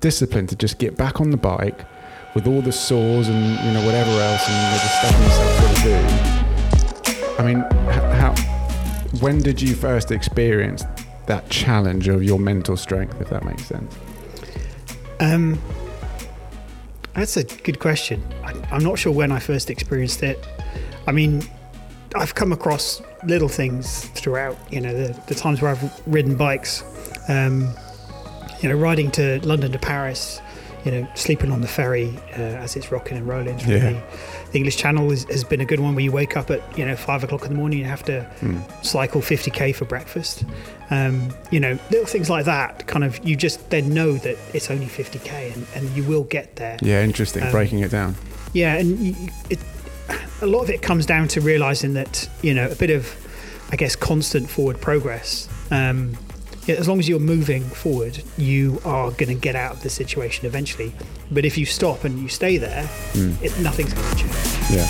discipline to just get back on the bike with all the sores and you know whatever else and the stuff got to do. I mean, how? When did you first experience that challenge of your mental strength, if that makes sense? Um, that's a good question. I, I'm not sure when I first experienced it. I mean, I've come across little things throughout. You know, the, the times where I've ridden bikes. Um, you know, riding to London to Paris. You know, sleeping on the ferry uh, as it's rocking and rolling through Yeah. the, the English Channel is, has been a good one. Where you wake up at you know five o'clock in the morning, you have to cycle 50k for breakfast. Um, you know, little things like that. Kind of, you just then know that it's only 50k, and, and you will get there. Yeah, interesting. Um, breaking it down. Yeah, and you, it, a lot of it comes down to realizing that you know a bit of, I guess, constant forward progress. Um, as long as you're moving forward, you are going to get out of the situation eventually. But if you stop and you stay there, it, nothing's going to change. Yeah.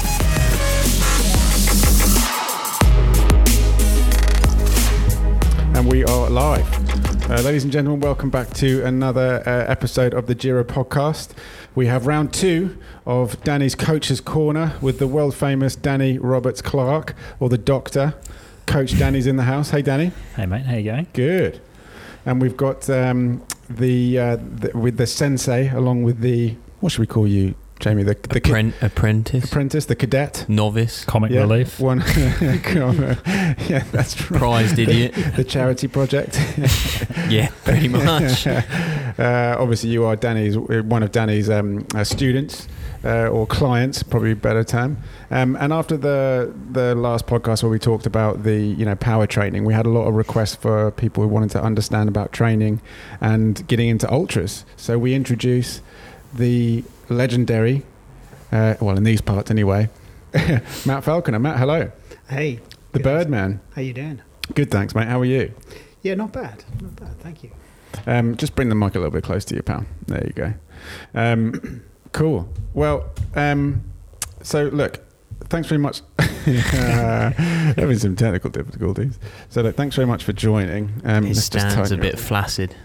And we are live. Uh, ladies and gentlemen, welcome back to another uh, episode of the Giro podcast. We have round two of Danny's Coach's Corner with the world famous Danny Roberts Clark, or the Doctor. Coach Danny's in the house. Hey, Danny. Hey mate, how you going? Good. And we've got um, the, uh, the with the sensei along with the what should we call you, Jamie? The the ca- Appren- apprentice, apprentice, the cadet. novice, Comic Yeah, relief. One. yeah, that's right. prized idiot. The charity project. yeah, pretty much. uh, obviously, you are Danny's one of Danny's um, uh, students uh, or clients, probably better term. Um, and after the the last podcast where we talked about the you know power training, we had a lot of requests for people who wanted to understand about training and getting into ultras. So we introduce the legendary, uh, well, in these parts anyway, Matt Falconer. Matt, hello, Hey, the. Birdman. How you doing? Good, thanks, mate. How are you? Yeah, not bad. Not bad. Thank you. Um, just bring the mic a little bit close to you, pal. There you go. Um, cool. Well, um, so look, thanks very much. having some technical difficulties. So look, thanks very much for joining. Um, His let's just stand's a bit it flaccid.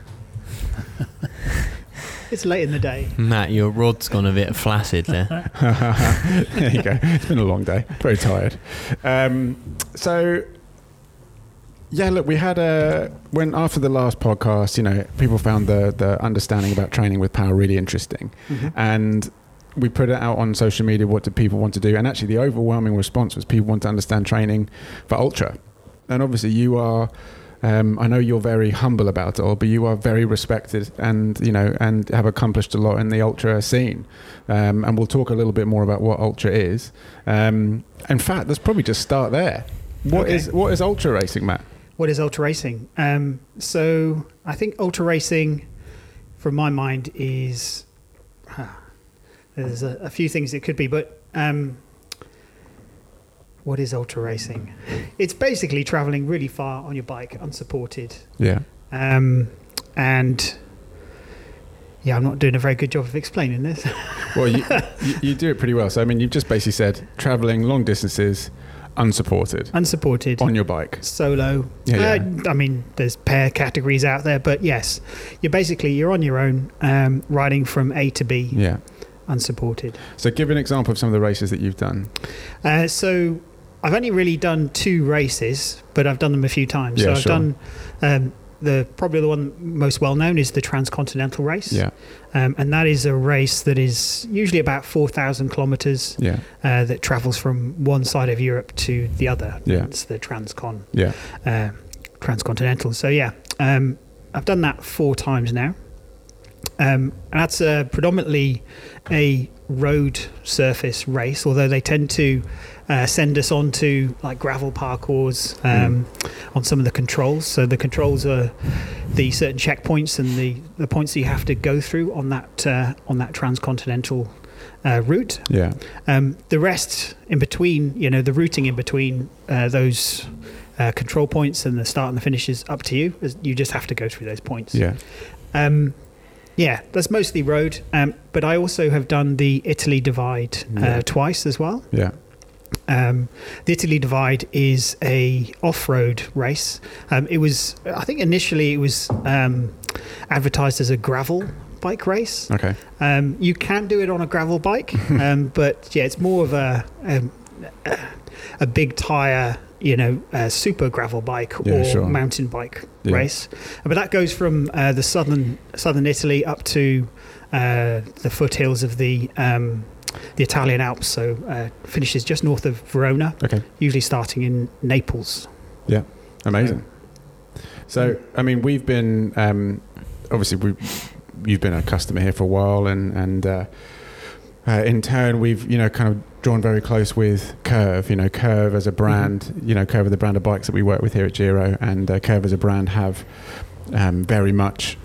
It's late in the day. Matt, your rod's gone a bit flaccid there. there you go. It's been a long day. Very tired. Um, so. Yeah, look, we had a when after the last podcast, you know, people found the the understanding about training with power really interesting. and we put it out on social media what do people want to do and actually the overwhelming response was people want to understand training for ultra and obviously you are um, I know you're very humble about it all, but you are very respected and you know and have accomplished a lot in the ultra scene. Um, and we'll talk a little bit more about what ultra is. Um, in fact, let's probably just start there. What Okay. is what is ultra racing, Matt? What is ultra racing? Um, so I think ultra racing, from my mind, is huh, there's a, a few things it could be, but um, what is ultra racing? It's basically traveling really far on your bike, unsupported, Yeah. um, and yeah, I'm not doing a very good job of explaining this. Well, you, you, you do it pretty well. So I mean, you've just basically said traveling long distances, unsupported unsupported. on your bike. solo. Yeah, Uh, I mean, there's pair categories out there, but yes, you're basically you're on your own, um, riding from A to B, Yeah. unsupported. So give an example of some of the races that you've done. Uh, so I've only really done two races, but I've done them a few times. so Yeah, I've sure. done um, the probably the one most well known is the transcontinental race, Yeah. um, and that is a race that is usually about four thousand kilometers Yeah. uh, that travels from one side of Europe to the other. Yeah. It's the transcon. Yeah. uh, transcontinental. So yeah, um, I've done that four times now, um, and that's uh, predominantly a road surface race. Although they tend to uh, send us on to like gravel parcours um, on some of the controls. So the controls are the certain checkpoints and the, the points that you have to go through on that uh, on that transcontinental uh, route. Yeah. Um, the rest in between, you know, the routing in between uh, those uh, control points and the start and the finish is up to you. You just have to go through those points. Yeah. Um, yeah, that's mostly road. Um, but I also have done the Italy Divide uh, Yeah. twice as well. Yeah. Um, the Italy Divide is a off-road race. Um, it was, I think, initially it was um, advertised as a gravel bike race. Okay. Um, you can do it on a gravel bike, um, but yeah, it's more of a um, a big tire, you know, super gravel bike Yeah, or sure. mountain bike Yeah. race. But that goes from uh, the southern southern Italy up to uh, the foothills of the um, the Italian Alps. So uh, finishes just north of Verona, Okay. usually starting in Naples. Yeah, amazing. So, I mean, we've been um, obviously we you've been a customer here for a while, and and uh, uh, in turn we've you know kind of drawn very close with Curve. You know, Curve as a brand. You know, Curve are the brand of bikes that we work with here at Giro, and uh, Curve as a brand have um, very much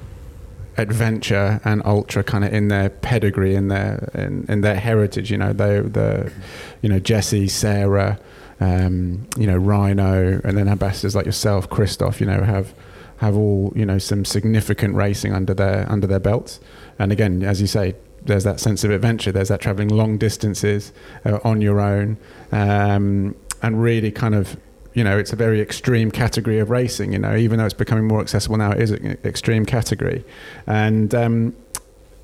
adventure and ultra kind of in their pedigree in their in, in their heritage you know they the you know Jesse Sarah um, you know Rhino and then ambassadors like yourself Christoph you know have have all you know some significant racing under their under their belts. And again as you say there's that sense of adventure there's that traveling long distances uh, on your own. Um, and really kind of you know it's a very extreme category of racing you know even though it's becoming more accessible now it is an extreme category. And um,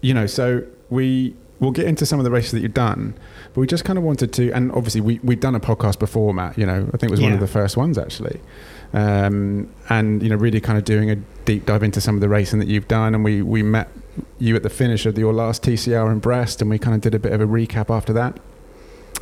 you know so we we'll get into some of the races that you've done but we just kind of wanted to and obviously we, we'd done a podcast before matt you know i think it was one of the first ones actually. Um, and you know really kind of doing a deep dive into some of the racing that you've done and we we met you at the finish of your last tcr in brest and we kind of did a bit of a recap after that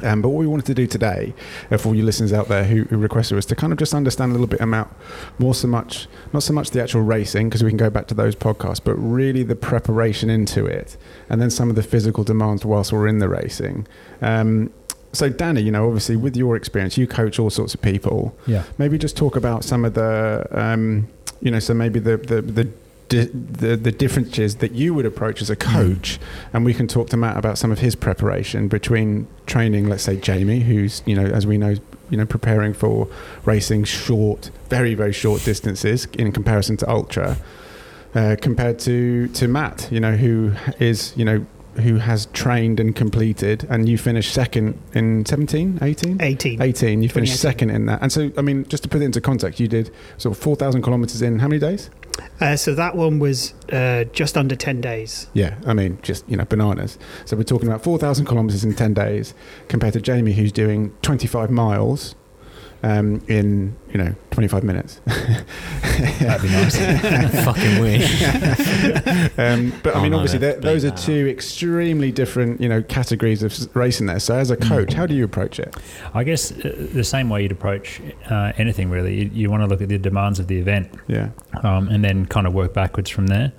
um, but what we wanted to do today, uh, for all you listeners out there who, who requested, was to kind of just understand a little bit about more so much, not so much the actual racing, because we can go back to those podcasts, but really the preparation into it, and then some of the physical demands whilst we're in the racing. Um, so, Danny, you know, obviously with your experience, you coach all sorts of people. Yeah. Maybe just talk about some of the, um, you know, so maybe the the the. Di- the the differences that you would approach as a coach, and we can talk to Matt about some of his preparation between training, let's say Jamie, who's you know as we know, you know preparing for racing short, very very short distances in comparison to ultra, uh, compared to to Matt, you know who is you know who has trained and completed, and you finished second in 17, 18? 18. 18 you finished second in that and so i mean just to put it into context you did sort of 4000 kilometers in how many days Uh, so that one was uh, just under 10 days. Yeah, I mean, just you know, bananas. So we're talking about four thousand kilometers in ten days, compared to Jamie, who's doing twenty-five miles um, in you know twenty-five minutes. That'd be nice. Fucking wish. um, but I Oh, mean, no, obviously, those are bleep that two extremely different you know categories of racing there. So as a coach, how do you approach it? I guess uh, the same way you'd approach uh, anything really. You, you want to look at the demands of the event Yeah, um, and then kind of work backwards from there.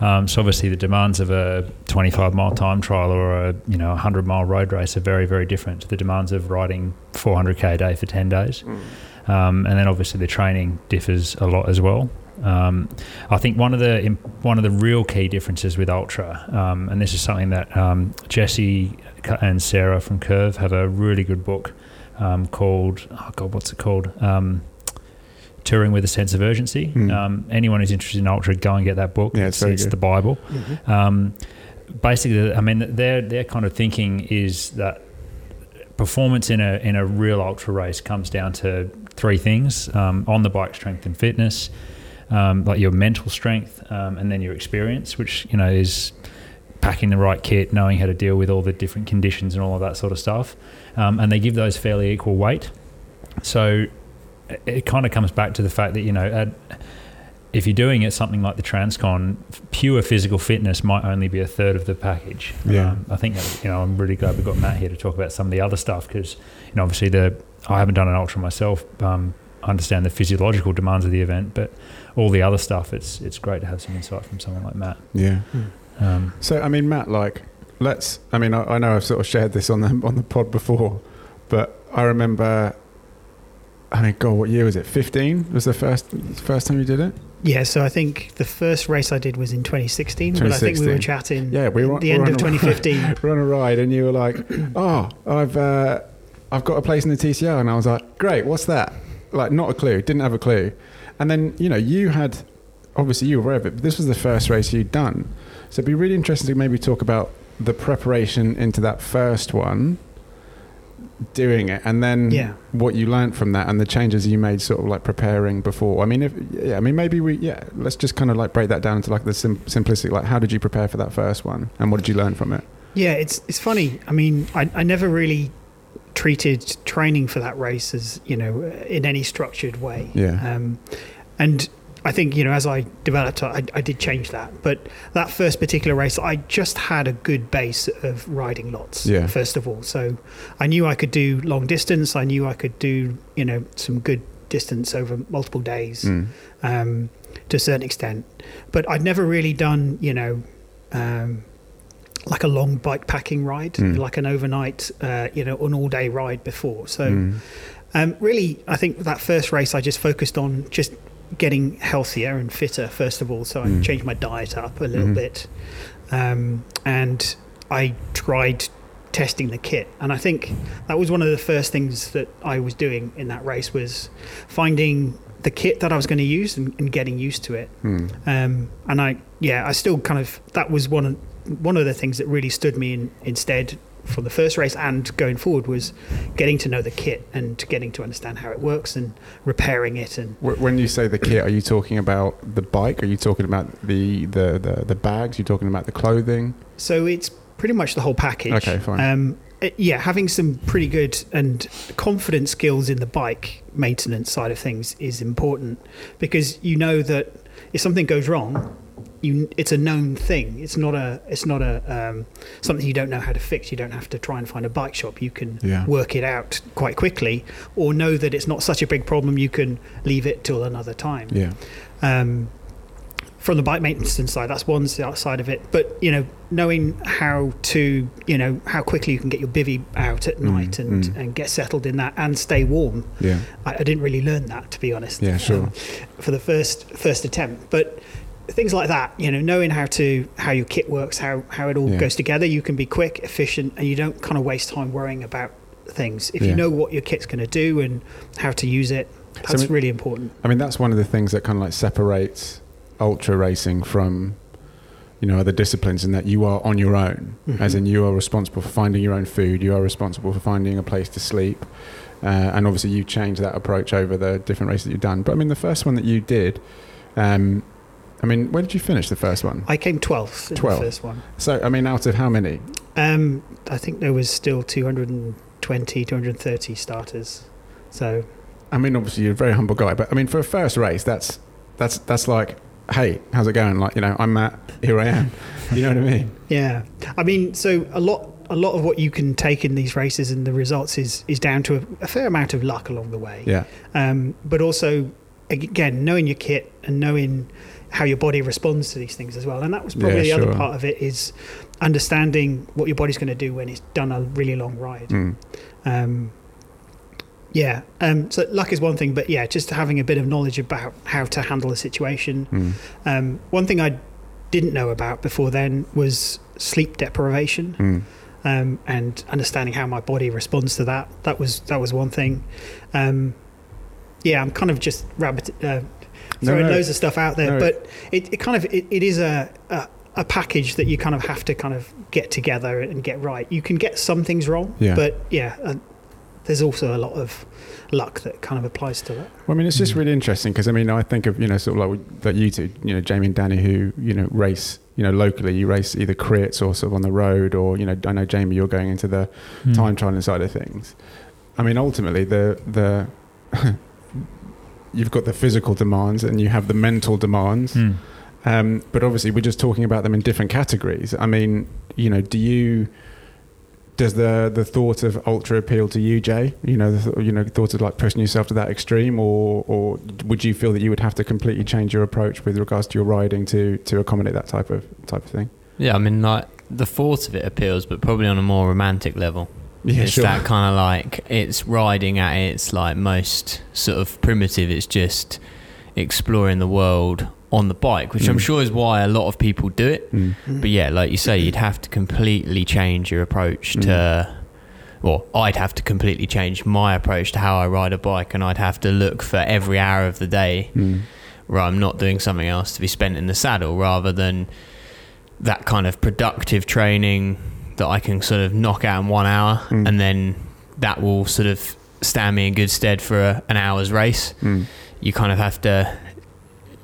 Um, so obviously the demands of a 25 mile time trial or a you know 100 mile road race are very very different to the demands of riding 400k a day for 10 days. Um, and then obviously the training differs a lot as well. Um, I think one of the one of the real key differences with ultra, um, and this is something that um, Jesse and Sarah from Curve have a really good book um, called oh god, what's it called? Um, Touring with a sense of urgency. Hmm. Um, anyone who's interested in ultra, go and get that book. Yeah, it's very good. the Bible. Um, basically, I mean, their their kind of thinking is that performance in a in a real ultra race comes down to three things: um, on the bike, strength and fitness, um, like your mental strength, um, and then your experience, which you know is packing the right kit, knowing how to deal with all the different conditions and all of that sort of stuff. Um, and they give those fairly equal weight. So it, kind of comes back to the fact that you know. At, if you're doing it something like the Transcon, pure physical fitness might only be a third of the package. Yeah. Um, I think that, you know I'm really glad we got Matt here to talk about some of the other stuff because you know obviously the I haven't done an ultra myself. Um, understand the physiological demands of the event, but all the other stuff, it's it's great to have some insight from someone like Matt. yeah. Um, So I mean, Matt, like, let's. I mean, I, I know I've sort of shared this on the on the pod before, but I remember. I mean, God, what year was it? Fifteen was the first first time you did it. Yeah, so I think the first race I did was in 2016, but I think we were chatting Yeah, we were at the end of 2015. We're on a ride, and you were like, "Oh, I've uh, I've got a place in the TCR," and I was like, "Great, what's that?" Like, not a clue, didn't have a clue. And then you know, you had obviously you were aware of it, but this was the first race you'd done, so it'd be really interesting to maybe talk about the preparation into that first one. Doing it, and then Yeah. what you learned from that, and the changes you made, sort of like preparing before. I mean, if yeah, I mean maybe we yeah, let's just kind of like break that down into like the sim- simplistic. Like, how did you prepare for that first one, and what did you learn from it? Yeah, it's it's funny. I mean, I, I never really treated training for that race as you know in any structured way. Yeah. Um, and I think you know as I developed, I, I did change that. But that first particular race, I just had a good base of riding lots. Yeah. First of all, so I knew I could do long distance. I knew I could do you know some good distance over multiple days Mm. um, to a certain extent. But I'd never really done, you know, um, like a long bike packing ride, Mm. like an overnight, uh, you know, an all day ride before. So Mm. um, really, I think that first race I just focused on just getting healthier and fitter first of all. So I Mm. changed my diet up a little Mhm. bit, um, and I tried testing the kit. And I think that was one of the first things that I was doing in that race was finding the kit that I was going to use and, and getting used to it. Mm. Um, and I, yeah, I still kind of that was one of one of the things that really stood me in instead for the first race and going forward was getting to know the kit and getting to understand how it works and repairing it and When you say the kit, are you talking about the bike? Are you talking about the the the, the bags? Are you talking about the clothing? so it's pretty much the whole package. Okay, fine. Um, yeah, having some pretty good and confident skills in the bike maintenance side of things is important because you know that if something goes wrong, you it's a known thing. It's not a it's not a um, something you don't know how to fix. You don't have to try and find a bike shop. You can Yeah. work it out quite quickly, or know that it's not such a big problem. You can leave it till another time Yeah. um, from the bike maintenance side, that's one side of it. But you know, knowing how to, you know, how quickly you can get your bivy out at Mm, night and, mm. and get settled in that and stay warm. Yeah. I, I didn't really learn that, to be honest. Yeah, sure. um, for the first first attempt, but things like that, you know, knowing how to how your kit works, how how it all Yeah. goes together, you can be quick, efficient, and you don't kind of waste time worrying about things. If Yeah. you know what your kit's going to do and how to use it, that's I mean- really important. I mean, that's one of the things that kind of like separates ultra racing from, you know, other disciplines in that you are on your own, as Mhm. in you are responsible for finding your own food, you are responsible for finding a place to sleep. Uh, and obviously, you changed that approach over the different races that you've done. But I mean, the first one that you did, um, I mean, where did you finish the first one? I came 12th in 12th. the first one. So, I mean, out of how many? Um, I think there was still 220, 230 starters. So I mean, obviously, you're a very humble guy, but I mean, for a first race, that's that's that's like, hey, how's it going? Like, you know, I'm Matt, here I am. You know what I mean? yeah, I mean, so a lot, a lot of what you can take in these races and the results is is down to a, a fair amount of luck along the way. Yeah. Um, but also, again, knowing your kit and knowing how your body responds to these things as well. And that was probably Yeah, the other part of it is understanding what your body's going to do when it's done a really long ride. Mm. Um, yeah. Um, so luck is one thing, but yeah, just having a bit of knowledge about how to handle a situation. Mm. Um, one thing I didn't know about before then was sleep deprivation Mm. um, and understanding how my body responds to that. That was that was one thing. Um, yeah, I'm kind of just rabbit uh, throwing no. loads of stuff out there, No. but it, it kind of it, it is a, a a package that you kind of have to kind of get together and get right. You can get some things wrong, Yeah. but yeah, uh, there's also a lot of luck that kind of applies to that. Well, I mean, it's just Mm. really interesting because I mean, I think of you know sort of like that you two, you know, Jamie and Danny, who you know race, you know, locally. You race either crits or sort of on the road, or you know, I know Jamie, you're going into the Hmm. time trialing side of things. I mean, ultimately, the the you've got the physical demands and you have the mental demands. Hmm. Um, but obviously, we're just talking about them in different categories. I mean, you know, do you does the the thought of ultra appeal to you, Jay? You know, the, you know, thought of like pushing yourself to that extreme, or or would you feel that you would have to completely change your approach with regards to your riding to to accommodate that type of type of thing? Yeah, I mean, like the thought of it appeals, but probably on a more romantic level. Yeah, it's that kind of like it's riding at its like most sort of primitive. It's just exploring the world on the bike, which I'm Mm. sure is why a lot of people do it. Mm. But yeah, like you say, you'd have to completely change your approach to. Well, I'd have to completely change my approach to how I ride a bike, and I'd have to look for every hour of the day Mm. where I'm not doing something else to be spent in the saddle rather than that kind of productive training that I can sort of knock out in one hour Mm. and then that will sort of stand me in good stead for a, an hour's race. Mm. You kind of have to,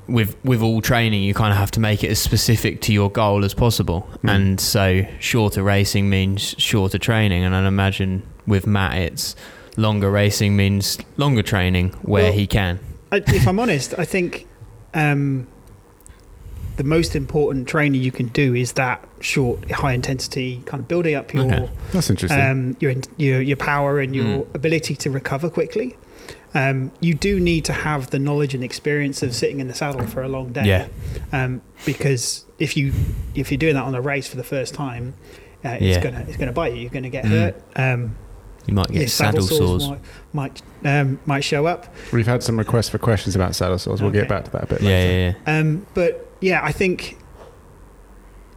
with with all training, you kind of have to make it as specific to your goal as possible. Mm. And so, shorter racing means shorter training. And I imagine with Matt, it's longer racing means longer training where Well, he can. I, if I'm honest, I think um, the most important training you can do is that short, high intensity kind of building up your Okay. That's interesting. um, your, your your power and your Mm. ability to recover quickly. Um, you do need to have the knowledge and experience of sitting in the saddle for a long day. Yeah. Um, because if you if you're doing that on a race for the first time, uh, it's Yeah. gonna it's gonna bite you. You're gonna get Mm. hurt. Um, You might get yeah, saddle, sores. might might, um, might show up. We've had some requests for questions about saddle sores. We'll get back to that a bit Yeah, later. yeah, yeah. Um, but yeah, I think,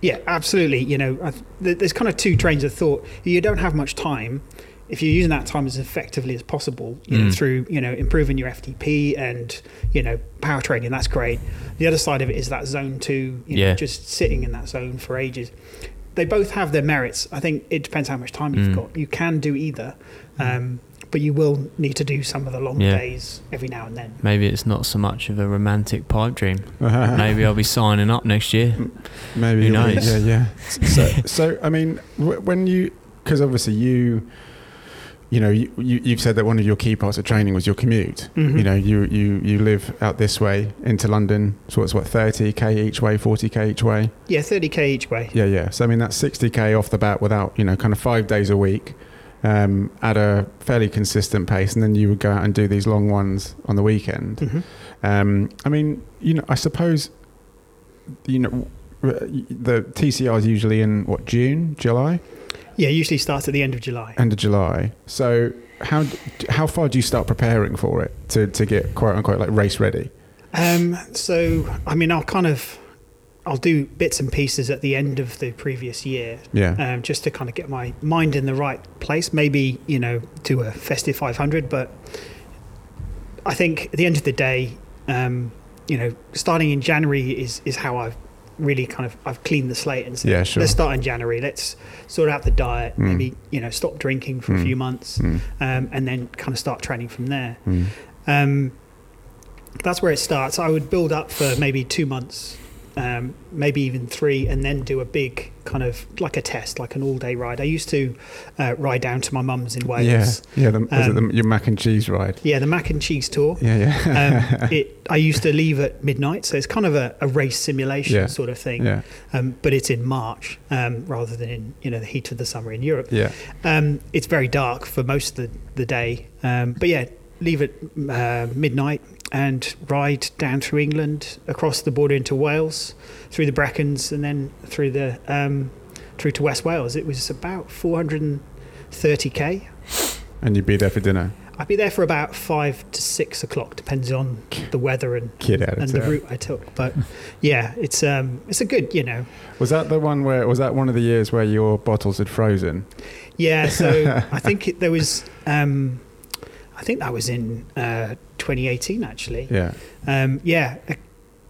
yeah, absolutely. You know, there's kind of two trains of thought. You don't have much time. If you're using that time as effectively as possible, you know, Mm. through you know improving your FTP and you know power training, that's great. The other side of it is that zone two, you know, Yeah. just sitting in that zone for ages. They both have their merits. I think it depends how much time you've Mm. got. You can do either, um, but you will need to do some of the long Yeah. days every now and then. Maybe it's not so much of a romantic pipe dream. Maybe I'll be signing up next year. Maybe Who you'll knows? Yeah, yeah. So, so I mean, when you, because obviously you, you know, you, you you've said that one of your key parts of training was your commute. Mhm. You know, you you you live out this way into London, so it's what thirty k each way, forty k each way. Yeah, 30k each way. Yeah, yeah. So I mean, that's sixty k off the bat without you know, kind of five days a week. Um, at a fairly consistent pace, and then you would go out and do these long ones on the weekend. Mhm. Um, I mean, you know, I suppose, you know, the TCR is usually in what June, July, Yeah, usually starts at the end of July. end of July. So how how far do you start preparing for it to to get quote unquote like race ready? Um, so, I mean, I'll kind of, I'll do bits and pieces at the end of the previous year, Yeah, um, just to kind of get my mind in the right place. Maybe you know, do a festive 500, but I think at the end of the day, um, you know, starting in January is is how I've really kind of I've cleaned the slate and said, Yeah, sure. let's start in January. Let's sort out the diet. Mm. Maybe you know, stop drinking for a Mm. few months, Mm, um, and then kind of start training from there. mm, Um, that's where it starts. I would build up for maybe two months, um, maybe even three, and then do a big kind of like a test, like an all-day ride. I used to uh, ride down to my mum's in Wales. yeah. The, was it Um, the, your mac and cheese ride? Yeah, the mac and cheese tour. Yeah, yeah, Um, it, I used to leave at midnight, so it's kind of a, a race simulation Yeah. sort of thing. yeah, Um, but it's in March um, rather than in you know the heat of the summer in Europe. yeah. Um, it's very dark for most of the, the day. Um, but yeah, leave at uh, midnight and ride down through England, across the border into Wales, through the Brecons, and then through the um, through to West Wales. It was about 430k. And you'd be there for dinner. I'd be there for about five to six o'clock, depends on the weather and, and the route I took. But yeah, it's um, it's a good, you know. Was that the one where was that one of the years where your bottles had frozen? Yeah, so I think it, there was, um, I think that was in uh, 2018 actually. Yeah, Um, yeah, it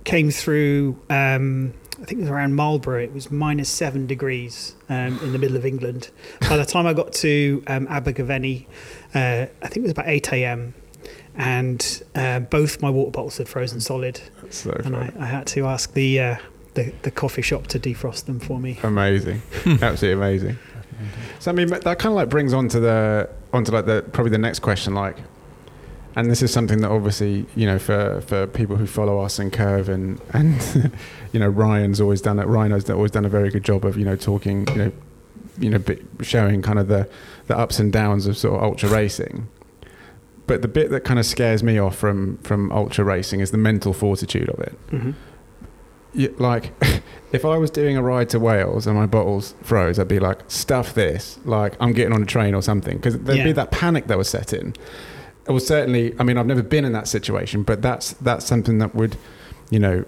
came through. Um, I think it was around Marlborough. It was minus seven degrees um, in the middle of England. By the time I got to um, Abergavenny, uh, I think it was about 8 a.m. And uh, both my water bottles had frozen solid, that's so and I. I had to ask the, uh, the the coffee shop to defrost them for me. amazing, absolutely amazing. So I mean, that kind of like brings on to the onto like the probably the next question, like, and this is something that obviously you know for for people who follow us and Curve and and you know Ryan's always done it. Rhino's always done a very good job of you know talking you know you know showing kind of the the ups and downs of sort of ultra racing. But the bit that kind of scares me off from from ultra racing is the mental fortitude of it. hmm you, like if I was doing a ride to Wales and my bottles froze, I'd be like, stuff this. Like I'm getting on a train or something because there'd be that panic that was set in. It was certainly. I mean, I've never been in that situation, but that's that's something that would, you know.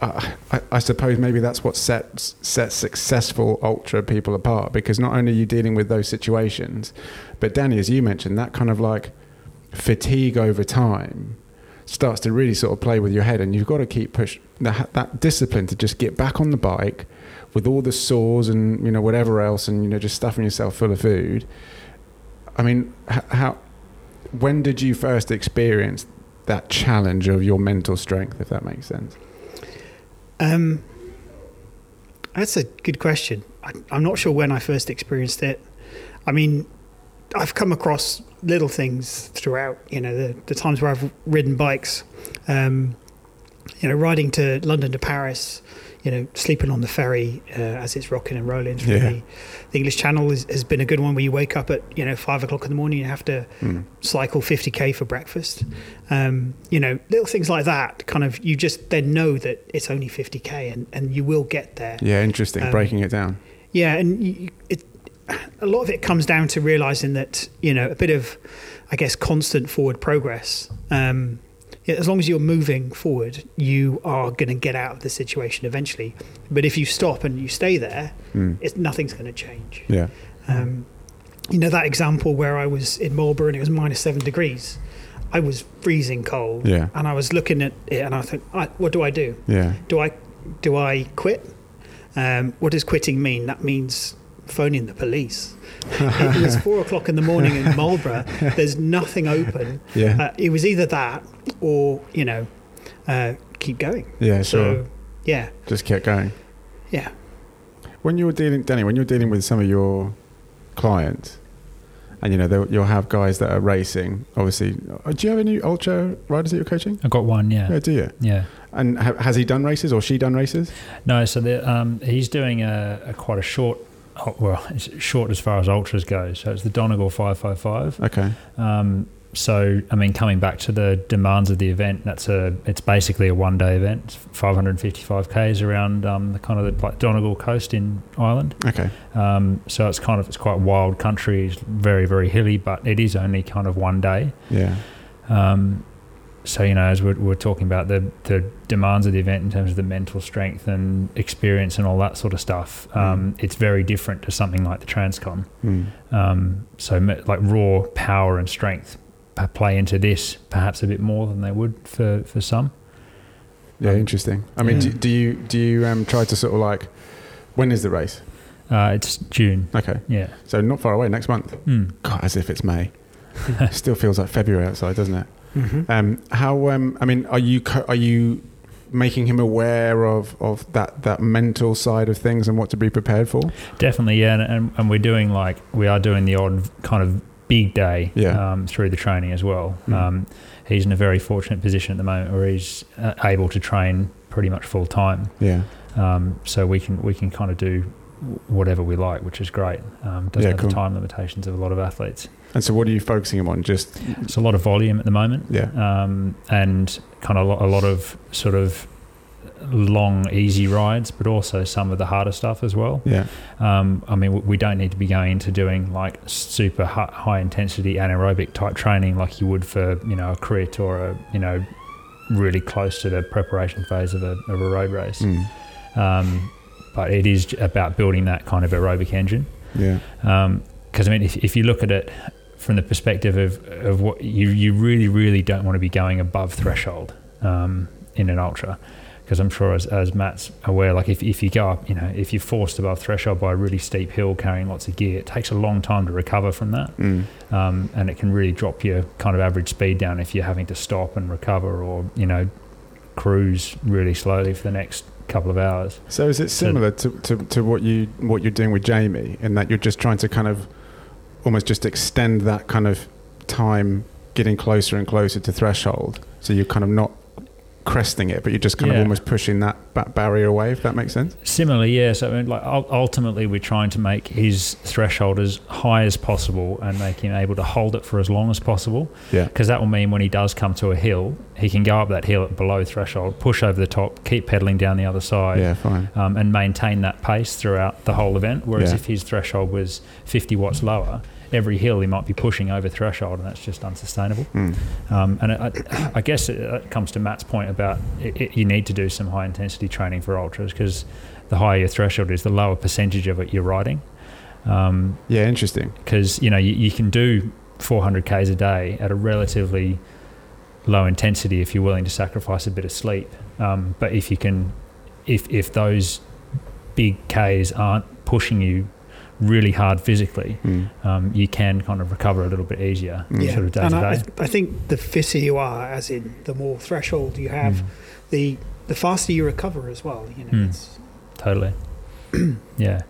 Uh, I, I suppose maybe that's what sets sets successful ultra people apart because not only are you dealing with those situations, but Danny, as you mentioned, that kind of like fatigue over time starts to really sort of play with your head, and you've got to keep push that, that discipline to just get back on the bike with all the sores and you know whatever else, and you know just stuffing yourself full of food. I mean, how? When did you first experience that challenge of your mental strength? If that makes sense. Um, that's a good question. I, I'm not sure when I first experienced it. I mean, I've come across little things throughout. You know, the, the times where I've ridden bikes. Um, you know, riding to London to Paris. You know, sleeping on the ferry uh, as it's rocking and rolling through Yeah. the, the English Channel is, has been a good one. Where you wake up at you know five o'clock in the morning, and have to Mm. cycle 50k for breakfast. Um, you know, little things like that. Kind of, you just then know that it's only 50k, and, and you will get there. Yeah, interesting. Um, Breaking it down. Yeah, and you, it, a lot of it comes down to realizing that you know a bit of, I guess, constant forward progress. Um, as long as you're moving forward, you are going to get out of the situation eventually. But if you stop and you stay there, Mm. it's, nothing's going to change. Yeah. Um, you know that example where I was in Marlborough and it was minus seven degrees. I was freezing cold, Yeah. and I was looking at it, and I think, "I- "What do I do? Yeah. Do I do I quit? Um, what does quitting mean? That means phoning the police. it was four o'clock in the morning in Marlborough. There's nothing open. Yeah. Uh, it was either that or you know, uh, keep going. yeah. Sure. So yeah, Just kept going. yeah. When you're dealing, Danny, when you're dealing with some of your clients, and you know you'll have guys that are racing. Obviously, uh, do you have any ultra riders that you're coaching? I've got one, Yeah, yeah, do you? yeah. And ha- has he done races or she done races? No, so the, um, he's doing a, a quite a short, well, it's short as far as ultras go. So it's the Donegal 555. Okay. Um, so I mean, coming back to the demands of the event, that's a it's basically a one day event. It's 555 k's around um, the kind of the like Donegal coast in Ireland. Okay. Um, so it's kind of it's quite wild country, it's very very hilly, but it is only kind of one day. Yeah. Um, so you know, as we're, we're talking about the the demands of the event in terms of the mental strength and experience and all that sort of stuff, um, it's very different to something like the Transcon. Mm. Um, so like raw power and strength play into this perhaps a bit more than they would for for some. Yeah. Interesting. I mean, do, Yeah. do you do you um, try to sort of like when is the race? Uh, it's June. Okay. Yeah. So not far away. Next month. Mm. God, as if it's May. Still feels like February outside, doesn't it? Mm-hmm. Um, how? Um, I mean, are you are you making him aware of, of that that mental side of things and what to be prepared for? Definitely, yeah, and, and, and we're doing like we are doing the odd kind of big day Yeah. um, through the training as well. Mm. Um, he's in a very fortunate position at the moment where he's uh, able to train pretty much full time. Yeah. Um, so we can we can kind of do whatever we like, which is great. Um, doesn't Yeah, have cool. the time limitations of a lot of athletes. And so, what are you focusing on? Just It's a lot of volume at the moment. yeah. um, and kind of a lot, of sort of long, easy rides, but also some of the harder stuff as well. Yeah. Um, I mean, we don't need to be going into doing like super high intensity anaerobic type training like you would for you know a crit or a you know really close to the preparation phase of a, of a road race. Mm. Um, but it is about building that kind of aerobic engine Yeah. because I mean, if, if you look at it from the perspective of, of what you, you really, really don't want to be going above threshold um, in an ultra. Because I'm sure, as, as Matt's aware, like if, if you go up, you know, if you're forced above threshold by a really steep hill carrying lots of gear, it takes a long time to recover from that. Mm. Um, and it can really drop your kind of average speed down if you're having to stop and recover or, you know, cruise really slowly for the next couple of hours. So is it similar to, to, to what you what you're doing with Jamie in that you're just trying to kind of almost just extend that kind of time getting closer and closer to threshold. So you're kind of not cresting it but you're just kind of almost pushing that, that barrier away if that makes sense Similarly, yes. I mean, like ultimately, we're trying to make his threshold as high as possible and make him able to hold it for as long as possible. yeah Because that will mean when he does come to a hill, he can go up that hill at below threshold, push over the top, keep pedaling down the other side, yeah fine um, and maintain that pace throughout the whole event. Whereas Yeah. if his threshold was 50 watts lower, every hill he might be pushing over threshold, and that's just unsustainable. mm. Um, and I, I guess it, it comes to Matt's point about it, it, you need to do some high intensity training for ultras because the higher your threshold is, the lower percentage of it you're riding. yeah interesting Because you know you, you can do 400 k's a day at a relatively low intensity if you're willing to sacrifice a bit of sleep. Um, but if you can, if if those big k's aren't pushing you really hard physically, Mm. um, you can kind of recover a little bit easier. Yeah, sort of day and to I, day. I think the fitter you are, as in the more threshold you have, Mm, the the faster you recover as well. You know, Mm. it's, totally. yeah.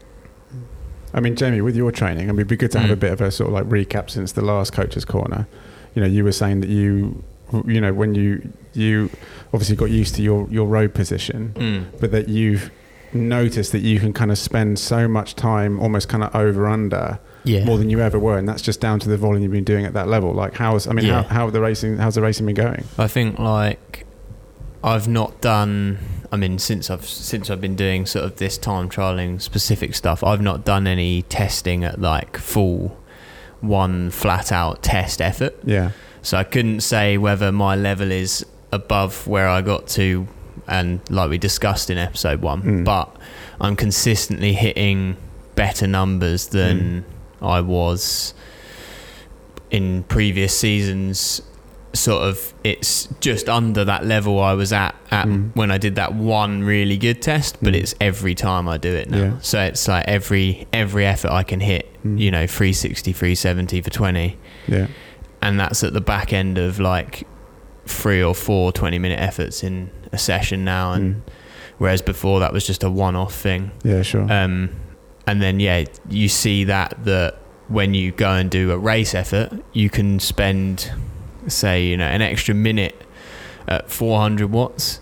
I mean, Jamie, with your training, I mean, it'd be good to have Mm. a bit of a sort of like recap since the last coach's corner. You know, you were saying that you, you know, when you you obviously got used to your your road position, Mm. but that you've noticed that you can kind of spend so much time almost kind of over under Yeah. more than you ever were, and that's just down to the volume you've been doing at that level. Like, how's I mean, Yeah. how how the racing how's the racing been going? I think like I've not done. I mean, since I've since I've been doing sort of this time trialing specific stuff, I've not done any testing at like full one flat out test effort. Yeah, So I couldn't say whether my level is above where I got to, and like we discussed in episode one. Mm. But I'm consistently hitting better numbers than I was in previous seasons. Sort of, it's just under that level I was at, at Mm. when I did that one really good test. But Mm. it's every time I do it now. Yeah. So it's like every every effort I can hit. Mm. You know, 360, 370 for twenty yeah, and that's at the back end of like three or four 20 minute efforts in a session now and Mm. whereas before that was just a one-off thing yeah, sure. um, and then yeah you see that that when you go and do a race effort you can spend say you know an extra minute at 400 watts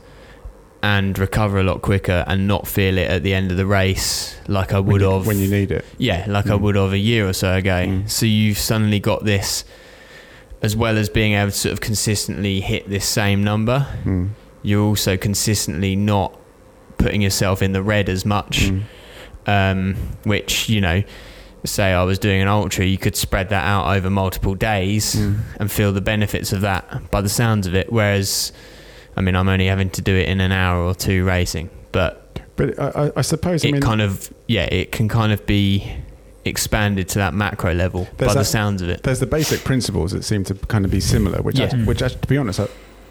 and recover a lot quicker and not feel it at the end of the race like I when would you, have when you need it. yeah, like I Mm. would have a year or so ago. Mm. So you've suddenly got this, as well as being able to sort of consistently hit this same number, Mm. You're also consistently not putting yourself in the red as much. Mm. Um, which you know, say I was doing an ultra, you could spread that out over multiple days Mm. and feel the benefits of that by the sounds of it. Whereas, I mean, I'm only having to do it in an hour or two racing, but But I, I, I suppose I it mean, kind of yeah it can kind of be expanded to that macro level by the sounds of it there's the basic principles that seem to kind of be similar, which, Yeah. I, which I, to be honest, I,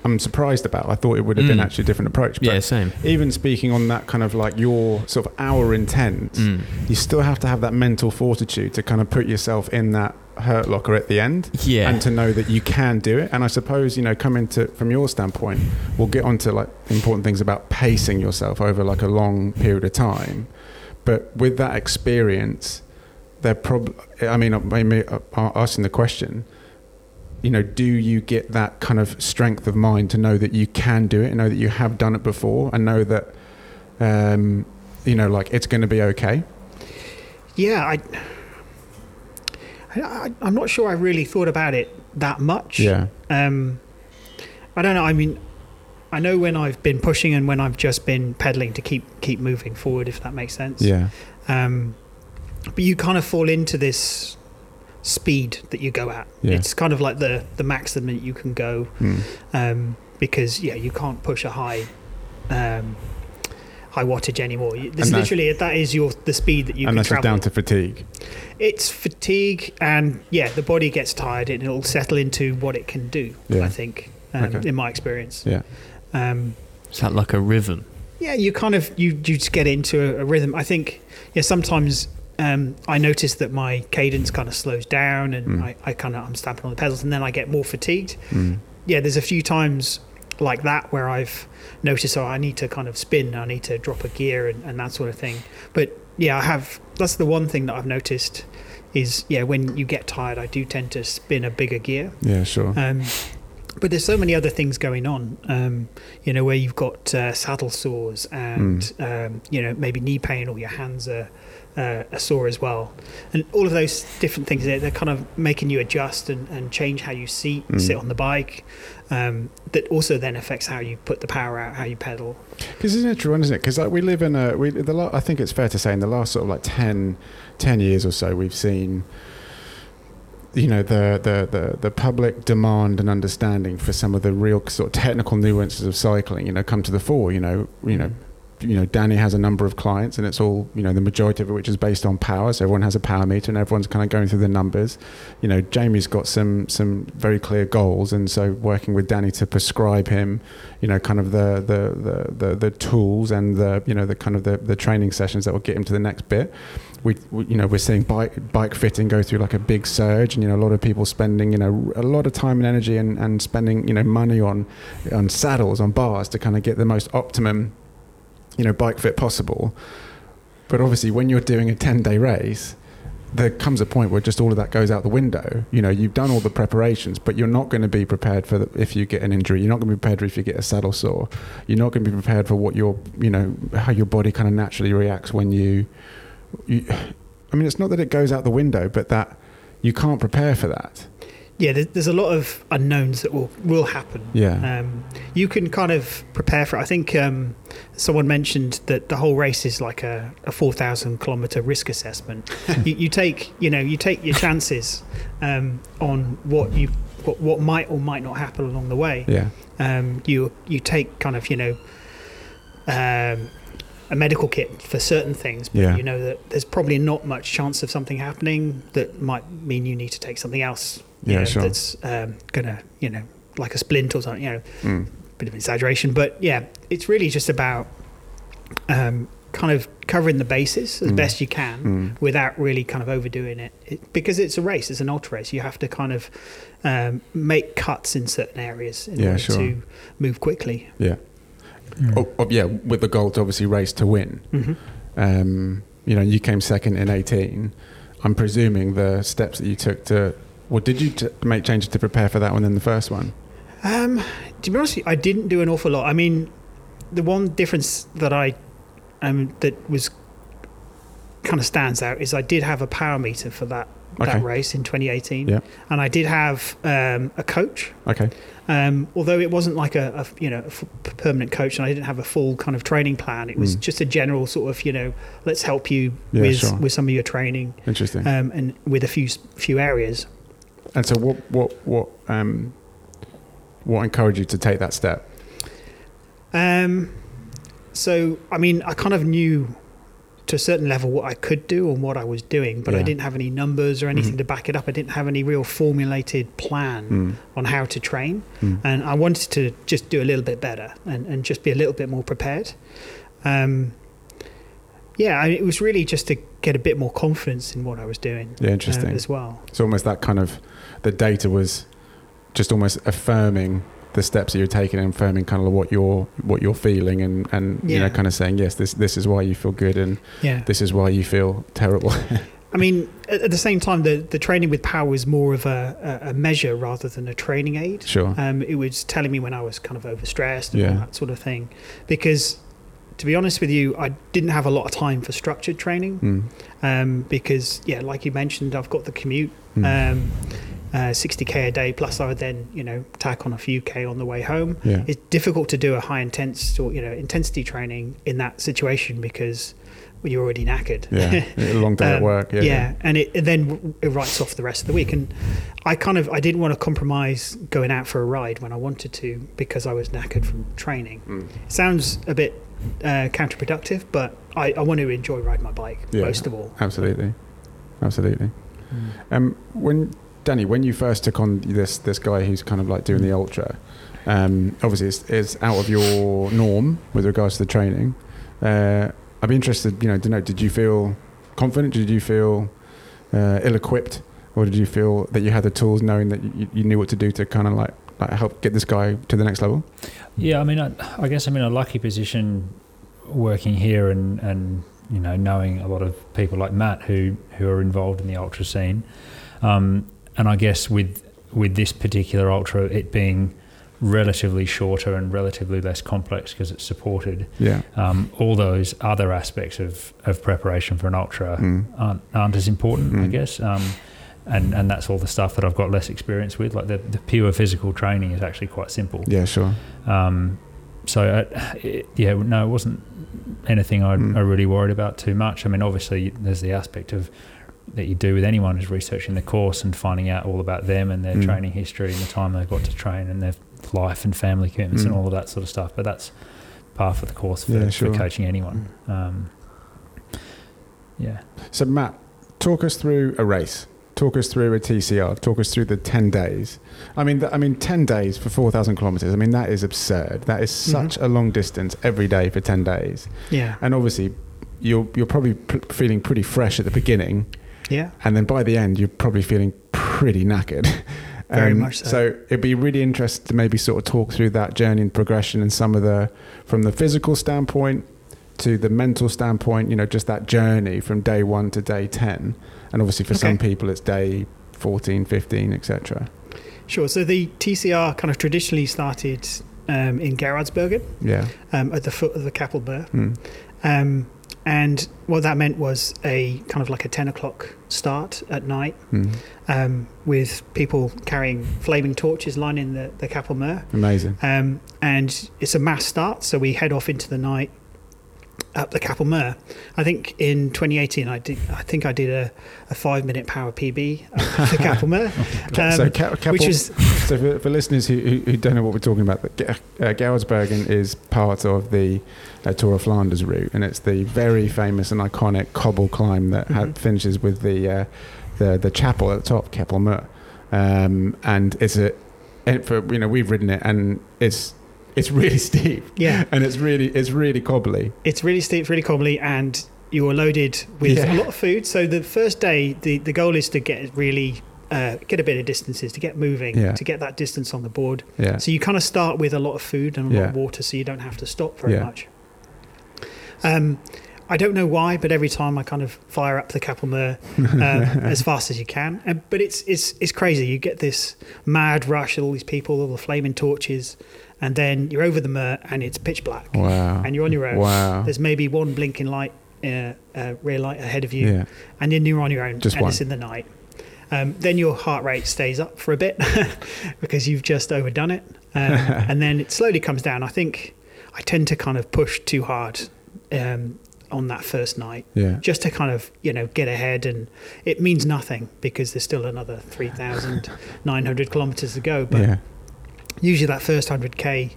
I'm surprised about. I thought it would have been Mm. actually a different approach. But yeah same even speaking on that kind of like your sort of hour intent, Mm. you still have to have that mental fortitude to kind of put yourself in that hurt locker at the end yeah and to know that you can do it. And I suppose, you know, coming to from your standpoint, we'll get onto like important things about pacing yourself over like a long period of time. But with that experience, they're probably, I mean, maybe asking the question, you know, do you get that kind of strength of mind to know that you can do it, and know that you have done it before, and know that, um, you know, like it's going to be okay? yeah, I, I, I'm not sure I really thought about it that much. Yeah. Um, I don't know. I mean, I know when I've been pushing and when I've just been pedaling to keep keep moving forward, if that makes sense. Yeah. Um, but you kind of fall into this speed that you go at. Yeah. It's kind of like the the maximum that you can go Mm. um, because yeah, you can't push a high. Um, high wattage anymore this And that's- literally that is your the speed that you and can that's just travel down to fatigue. it's fatigue and yeah the body gets tired and it'll settle into what it can do Yeah. i think um, Okay. in my experience Yeah. um, is that like a rhythm yeah you kind of you, you just get into a, a rhythm i think yeah sometimes um, i notice that my cadence kind of slows down and Mm. I, I kind of i'm stamping on the pedals and then i get more fatigued Mm. yeah there's a few times like that where i've noticed oh i need to kind of spin i need to drop a gear and, and that sort of thing but yeah i have that's the one thing that i've noticed is yeah when you get tired i do tend to spin a bigger gear Yeah, sure. um, but there's so many other things going on, um, you know, where you've got uh, saddle sores and, um, you know, maybe knee pain or your hands are, uh, are sore as well. And all of those different things, they're, they're kind of making you adjust and, and change how you seat, Mm. sit on the bike. Um, that also then affects how you put the power out, how you pedal. Because isn't it true, isn't it? Because like, we live in a, we, the, la- I think it's fair to say in the last sort of like 10, 10 years or so, we've seen, you know, the, the, the, the public demand and understanding for some of the real sort of technical nuances of cycling, you know, come to the fore. You know, you know, you know, Danny has a number of clients, and it's all you know, the majority of which is based on power. So everyone has a power meter, and everyone's kind of going through the numbers. You know, Jamie's got some some very clear goals, and so working with Danny to prescribe him, you know, kind of the the the the, the tools and the you know the kind of the, the training sessions that will get him to the next bit. we, we you know we're seeing bike bike fitting go through like a big surge, and you know a lot of people spending you know a lot of time and energy and, and spending you know money on on saddles on bars to kind of get the most optimum you know bike fit possible. But obviously, when you're doing a ten day race, there comes a point where just all of that goes out the window. You know, you've done all the preparations, but you're not going to be prepared for the, if you get an injury. You're not going to be prepared if you get a saddle sore. You're not going to be prepared for what your, you know, how your body kind of naturally reacts when you, you. I mean, it's not that it goes out the window, but that you can't prepare for that. Yeah, there's a lot of unknowns that will will happen. Yeah. Um, you can kind of prepare for it. I think um, someone mentioned that the whole race is like a, a 4,000 kilometer risk assessment. you, you take, you know, you take your chances um, on what you what, what might or might not happen along the way. Yeah. Um, you you take kind of you know um, a medical kit for certain things, but Yeah. you know that there's probably not much chance of something happening that might mean you need to take something else. You Yeah, know, sure. That's um, gonna you know like a splint or something. You know, Mm. bit of exaggeration, but yeah, it's really just about um, kind of covering the bases as Mm. best you can Mm. without really kind of overdoing it. it. Because it's a race, it's an ultra race. You have to kind of um, make cuts in certain areas in Yeah, order sure. to move quickly. Yeah. Oh, oh, yeah. With the goal to obviously race to win. hmm um, you know, you came second in 18. I'm presuming the steps that you took to, well, did you t- make changes to prepare for that one than the first one? Um, to be honest, you, I didn't do an awful lot. I mean, the one difference that I um, that was kind of stands out is I did have a power meter for that Okay. that race in 2018, Yeah. and I did have um, a coach. Okay. Um, although it wasn't like a, a you know a f- permanent coach, and I didn't have a full kind of training plan. It was Mm. just a general sort of you know let's help you Yeah, with sure. with some of your training Interesting. um, and with a few few areas. And so, what, what, what, um, what encouraged you to take that step? Um, so, I mean, I kind of knew to a certain level what I could do and what I was doing, but I didn't have any numbers or anything Mhm. to back it up. I didn't have any real formulated plan Mm. on how to train. Mm. And I wanted to just do a little bit better and, and just be a little bit more prepared. Um, yeah, I, it was really just to get a bit more confidence in what I was doing Yeah, uh, interesting. as well. It's almost that kind of, the data was just almost affirming the steps that you're taking and affirming kind of what you're what you're feeling and and you know kind of saying yes this this is why you feel good and Yeah. this is why you feel terrible I mean, at, the same time, the, the training with power was more of a, a, a measure rather than a training aid. sure Um, it was telling me when I was kind of overstressed and Yeah. that sort of thing. Because, to be honest with you, I didn't have a lot of time for structured training. Mm. Um, because, yeah, like you mentioned, I've got the commute, Mm. um, uh, 60k a day, plus I would then, you know, tack on a few k on the way home. yeah It's difficult to do a high intense or, you know, intensity training in that situation because well, you're already knackered. yeah a long day at Um, work yeah, yeah, and it, and then it writes off the rest of the week. And I kind of I didn't want to compromise going out for a ride when I wanted to because I was knackered from training. Mm. It sounds a bit uh, counterproductive, but I, I want to enjoy riding my bike Yeah. most of all. absolutely absolutely Mm. um when danny when you first took on this this guy who's kind of like doing the ultra um obviously it's, it's out of your norm with regards to the training. Uh i'd be interested you know to know did you feel confident? Did you feel uh, ill-equipped? Or did you feel that you had the tools knowing that you, you knew what to do to kind of like like help get this guy to the next level? Yeah, I mean, I, I guess I'm in a lucky position working here and, and you know knowing a lot of people like Matt who who are involved in the ultra scene, um, and I guess with with this particular ultra, it being relatively shorter and relatively less complex because it's supported. yeah Um, all those other aspects of, of preparation for an ultra Mm. aren't, aren't as important, I Mm. guess. Um, and, and that's all the stuff that I've got less experience with. Like the, the pure physical training is actually quite simple. yeah sure Um, so uh, it, yeah, no, it wasn't anything I, Mm. I really worried about too much. I mean, obviously, there's the aspect of that you do with anyone is researching the course and finding out all about them and their Mm. training history and the time they've got to train and their life and family commitments and Mm. all of that sort of stuff. But that's part of the course for, Yeah, sure. for coaching anyone. Um, yeah. So Matt, talk us through a race. Talk us through a TCR. Talk us through the ten days. I mean, th- I mean, ten days for four thousand kilometers. I mean, that is absurd. That is such a long distance every day for ten days. Yeah, And obviously, you're you're probably p- feeling pretty fresh at the beginning, Yeah. and then by the end you're probably feeling pretty knackered. Very much so. So it'd be really interesting to maybe sort of talk through that journey and progression and some of the from the physical standpoint to the mental standpoint. You know, just that journey from day one to day ten, and obviously for some people it's day 14, 15, etc. Sure. So the TCR kind of traditionally started um, in Geraardsbergen Yeah. um, at the foot of the Kappelberg. Mm. Um, and what that meant was a kind of like a 10 o'clock start at night Mm. um, with people carrying flaming torches lining the, the Kapelmuur. Amazing. Um, and it's a mass start, so we head off into the night up the Kapelmuur. I think in 2018, I did. I think I did a, a five minute power PB up the so, um, Kappel- which is so for, for listeners who, who, who don't know what we're talking about, uh, is part of the uh, Tour of Flanders route, and it's the very famous and iconic cobble climb that ha- Mhm. finishes with the uh, the the chapel at the top, Kapelmuur, um, and it's a and for you know we've ridden it, and it's it's really steep, yeah. and it's really it's really cobbly. It's really steep, really cobbly, and you are loaded with Yeah. a lot of food. So the first day, the, the goal is to get really uh, get a bit of distances, to get moving, Yeah. to get that distance on the board. Yeah, So you kind of start with a lot of food and a lot of water, so you don't have to stop very Yeah. much. Um, I don't know why, but every time I kind of fire up the Kapelmuur um, as fast as you can. And, but it's it's it's crazy. You get this mad rush of all these people, all the flaming torches, and then you're over the Muur and it's pitch black, wow, and you're on your own. wow, There's maybe one blinking light, uh, uh, rear light ahead of you, yeah, and then you're on your own, Just and one. it's in the night. Um, then your heart rate stays up for a bit because you've just overdone it, um, and then it slowly comes down. I think I tend to kind of push too hard um, on that first night, yeah, just to kind of you know get ahead, and it means nothing because there's still another three thousand nine hundred kilometers to go. But yeah, usually that first 100k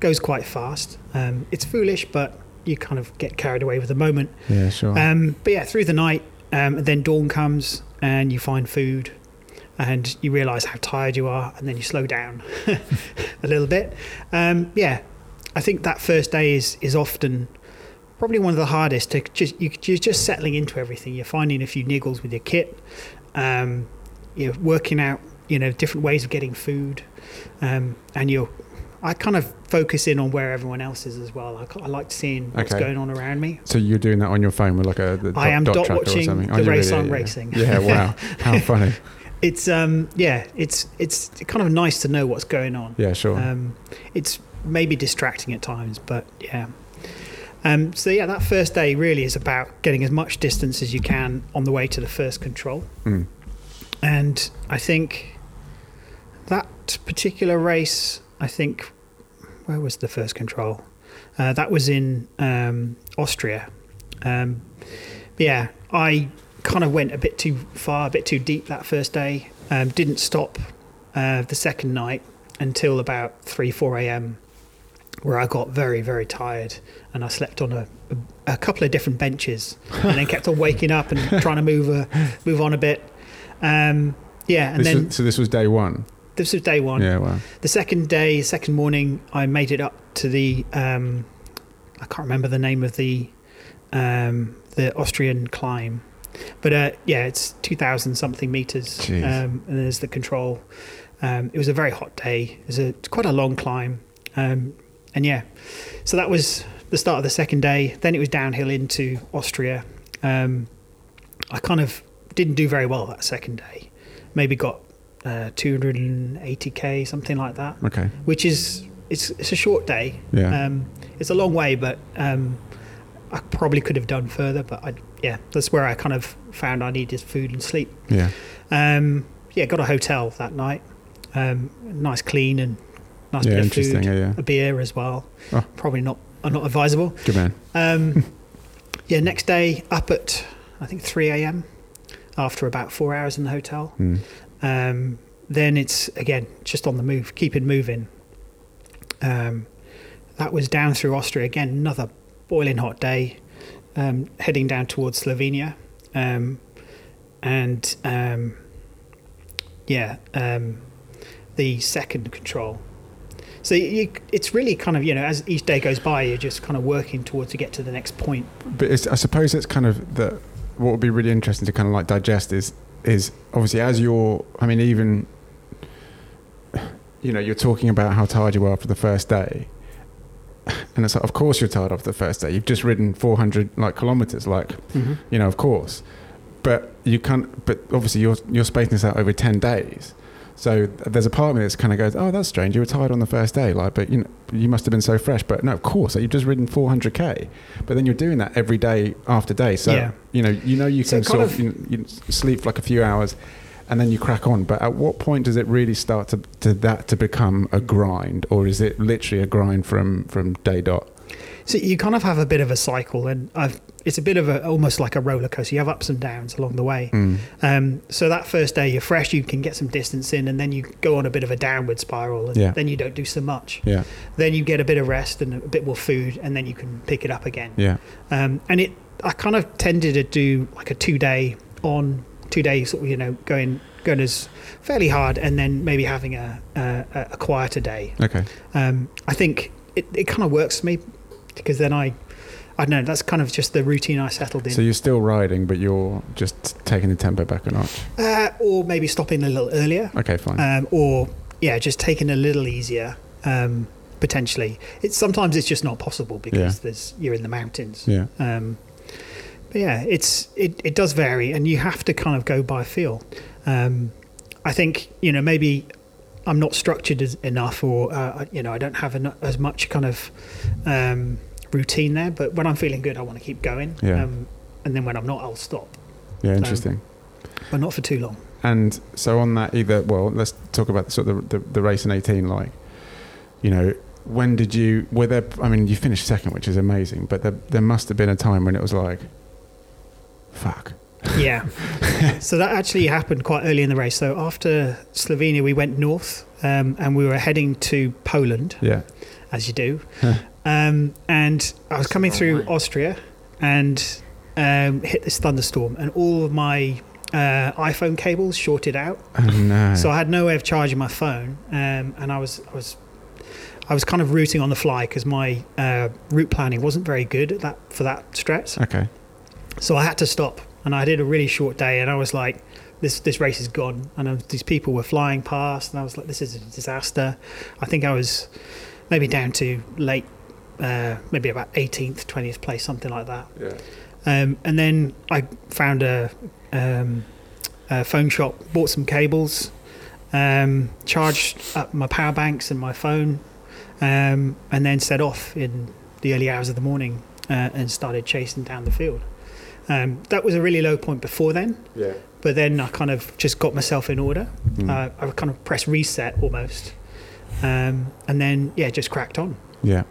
goes quite fast. Um, it's foolish, but you kind of get carried away with the moment. yeah, sure. Um, but yeah, through the night, um, and then dawn comes and you find food and you realize how tired you are and then you slow down a little bit. Um, yeah, I think that first day is, is often probably one of the hardest to just, you, you're just settling into everything. You're finding a few niggles with your kit. Um, you're working out, you know, different ways of getting food. Um, and you're, I kind of focus in on where everyone else is as well. I, I like seeing what's Okay. going on around me. So you're doing that on your phone with like a the I am dot or watching something? the Oh, you race really- I'm yeah. racing. Yeah, wow, how funny. It's um yeah, it's it's kind of nice to know what's going on. Yeah, sure. Um, it's maybe distracting at times, but yeah. Um, so yeah, that first day really is about getting as much distance as you can on the way to the first control, Mm. and I think that particular race, I think, where was the first control? Uh, that was in um, Austria. Um, yeah, I kind of went a bit too far, a bit too deep that first day. Um, didn't stop uh, the second night until about 3 4 a.m where I got very very tired and I slept on a, a, a couple of different benches and then kept on waking up and trying to move uh, move on a bit um, yeah and This then was, so this was day one. This was day one. Yeah, wow. the second day second morning I made it up to the um, I can't remember the name of the um, the Austrian climb. But uh, yeah it's 2000 something meters um, and there's the control. Um, it was a very hot day. It was a quite a long climb. Um, and yeah. So that was the start of the second day. Then it was downhill into Austria. Um, I kind of didn't do very well that second day. Maybe got uh, 280k something like that Okay. which is it's it's a short day Yeah. um, it's a long way but um, I probably could have done further but I yeah that's where I kind of found I needed food and sleep yeah. um, yeah, got a hotel that night. Um, nice, clean, and nice Yeah, bit of interesting. food. Yeah, yeah. A beer as well. Oh. Probably not not advisable. Good man. Um, yeah, next day up at I think three a.m. after about four hours in the hotel. Mm. Um, then it's again just on the move, keeping moving. Um, that was down through Austria again, another boiling hot day, um, heading down towards Slovenia, um, and um, yeah, um, the second control. So you, it's really kind of you know as each day goes by, you're just kind of working towards to get to the next point. But I suppose it's kind of the what would be really interesting to kind of like digest is is obviously as you're. I mean, even you know, you're talking about how tired you were after the first day, and it's like, of course you're tired after the first day. You've just ridden 400 like kilometers, like Mm-hmm. you know, of course. But you can't. But obviously, you're you're spacing this out over ten days. So there's a part of me that's kind of goes, "Oh, that's strange. You were tired on the first day, like, but you know, you must have been so fresh." But no, of course, like, you've just ridden 400k. But then you're doing that every day after day. So Yeah. you know, you know, you So can sort of, you, you sleep for like a few hours, and then you crack on. But at what point does it really start to, to that to become a grind, or is it literally a grind from from day dot? So you kind of have a bit of a cycle, and I've, it's a bit of a almost like a roller coaster. You have ups and downs along the way. Mm. Um, so that first day you're fresh, you can get some distance in, and then you go on a bit of a downward spiral, and Yeah. then you don't do so much. Yeah, Then you get a bit of rest and a bit more food, and then you can pick it up again. yeah, Um, and it, I kind of tended to do like a two day on, two days, sort of, you know, going going as fairly hard, and then maybe having a a, a quieter day. okay, Um, I think it, it kind of works for me because then I, I don't know, that's kind of just the routine I settled in. So you're still riding, but you're just taking the tempo back a notch. uh, or maybe stopping a little earlier, Okay, fine. um, or yeah, just taking a little easier. Um, potentially, it's sometimes it's just not possible because Yeah. there's you're in the mountains. yeah, Um, but yeah, it's it, it does vary, and you have to kind of go by feel. Um, I think you know maybe I'm not structured as, enough, or uh, you know I don't have eno- as much kind of um, routine there. But when I'm feeling good, I want to keep going. Yeah. Um, and then when I'm not, I'll stop, yeah. Interesting. but not for too long. And so on that, either well, let's talk about the sort of the, the, the race in eighteen. Like, you know, when did you? Were there? I mean, you finished second, which is amazing. But there, there must have been a time when it was like, fuck. Yeah. so that actually happened quite early in the race. So after Slovenia, we went north, um, and we were heading to Poland. Yeah, as you do. Huh. um, and I was coming through way. Austria and um, hit this thunderstorm, and all of my uh, iPhone cables shorted out. oh no. So I had no way of charging my phone, um, and I was I was I was kind of routing on the fly because my uh, route planning wasn't very good at that for that stretch. okay. So I had to stop, and I did a really short day, and I was like, "This this race is gone." And uh, these people were flying past, and I was like, "This is a disaster." I think I was maybe down to late, uh, maybe about 18th, 20th place, something like that. Yeah. Um, and then I found a, um, a phone shop, bought some cables, um, charged up my power banks and my phone, um, and then set off in the early hours of the morning uh, and started chasing down the field. Um, that was a really low point before then, Yeah. but then I kind of just got myself in order. Mm. Uh, I kind of pressed reset almost, um, and then yeah, just cracked on. Yeah.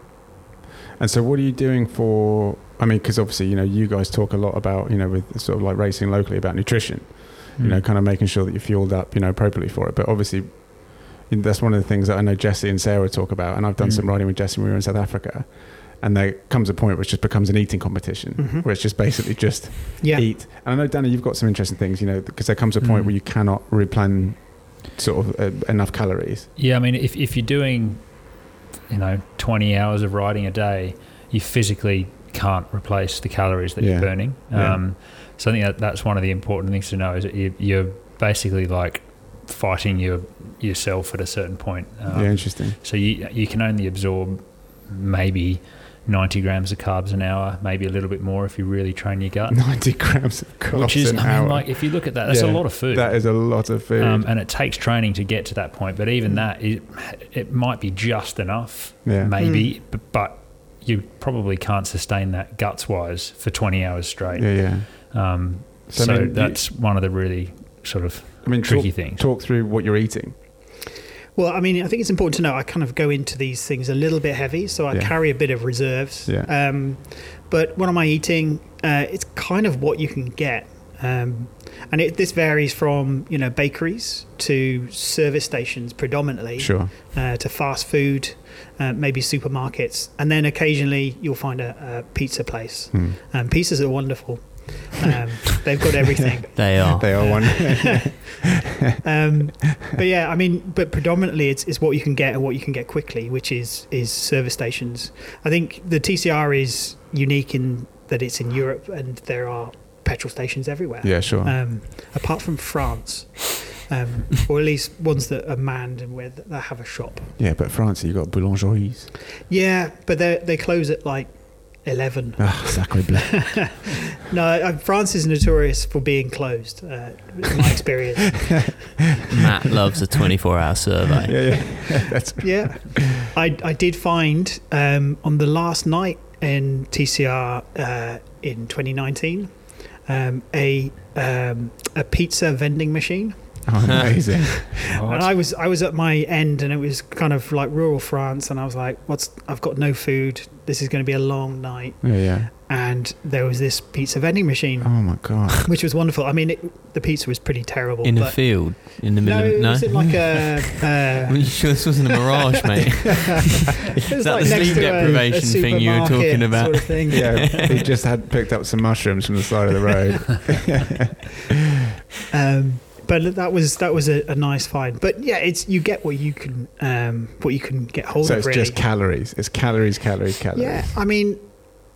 And so, what are you doing for? I mean, because obviously, you know, you guys talk a lot about, you know, with sort of like racing locally about nutrition. You Mm. know, kind of making sure that you're fueled up, you know, appropriately for it. But obviously, that's one of the things that I know Jesse and Sarah talk about. And I've done some Mm. riding with Jesse when we were in South Africa. And there comes a point which just becomes an eating competition, Mhm. where it's just basically just Yeah, eat. And I know, Danny, you've got some interesting things, you know, because there comes a point Mm. where you cannot replan sort of uh, enough calories. Yeah, I mean, if, if you're doing, you know, 20 hours of riding a day, you physically can't replace the calories that Yeah. you're burning. Yeah. Um, so I think that that's one of the important things to know is that you, you're basically like fighting your yourself at a certain point. Um, yeah, interesting. So you you can only absorb maybe 90 grams of carbs an hour, maybe a little bit more if you really train your gut. 90 grams of carbs Which is, an I mean, hour. like if you look at that, that's Yeah, a lot of food. That is a lot of food. Um, and it takes training to get to that point. But even that, it, it might be just enough, yeah. maybe, b- but you probably can't sustain that guts wise for 20 hours straight. Yeah, yeah. Um, So, so I mean, you- that's one of the really sort of I mean, tricky talk, things. talk through what you're eating. Well, I mean, I think it's important to know I kind of go into these things a little bit heavy, so I Yeah. carry a bit of reserves. Yeah. Um, but what am I eating? Uh, it's kind of what you can get. Um, and it, this varies from you know bakeries to service stations predominantly Sure. uh, to fast food, uh, maybe supermarkets, and then occasionally you'll find a, a pizza place. Hmm. Um, pizzas are wonderful. Um, they've got everything. They are. They are one. um, but yeah, I mean, but predominantly it's, it's what you can get and what you can get quickly, which is is service stations. I think the TCR is unique in that it's in Europe and there are petrol stations everywhere. yeah, sure. Um, apart from France, um, or at least ones that are manned and where th- that have a shop. yeah, but France, you've got boulangeries. Yeah, but they they close at like eleven. Ah, sacre bleu. No, uh, France is notorious for being closed. Uh, in my experience. Matt loves a 24 hour survey. yeah, yeah. That's yeah, I I did find um, on the last night in TCR uh, in 2019 um, a um, a pizza vending machine, oh, amazing. and I was I was at my end, and it was kind of like rural France, and I was like, "What's? I've got no food. This is going to be a long night." yeah, yeah. And there was this pizza vending machine, Oh my god. which was wonderful. I mean, it, the pizza was pretty terrible. In a field, in the middle no, of it no. was in like a. Uh, Are you sure this wasn't a mirage, mate? It was Is that like the sleep to a- a deprivation thing you were talking about? Sort of thing. Yeah, he just had picked up some mushrooms from the side of the road. Um, but that was that was a, a nice find. But yeah, it's you get what you can um, what you can get hold so of. So it's really. just calories. It's calories, calories, calories. yeah. I mean,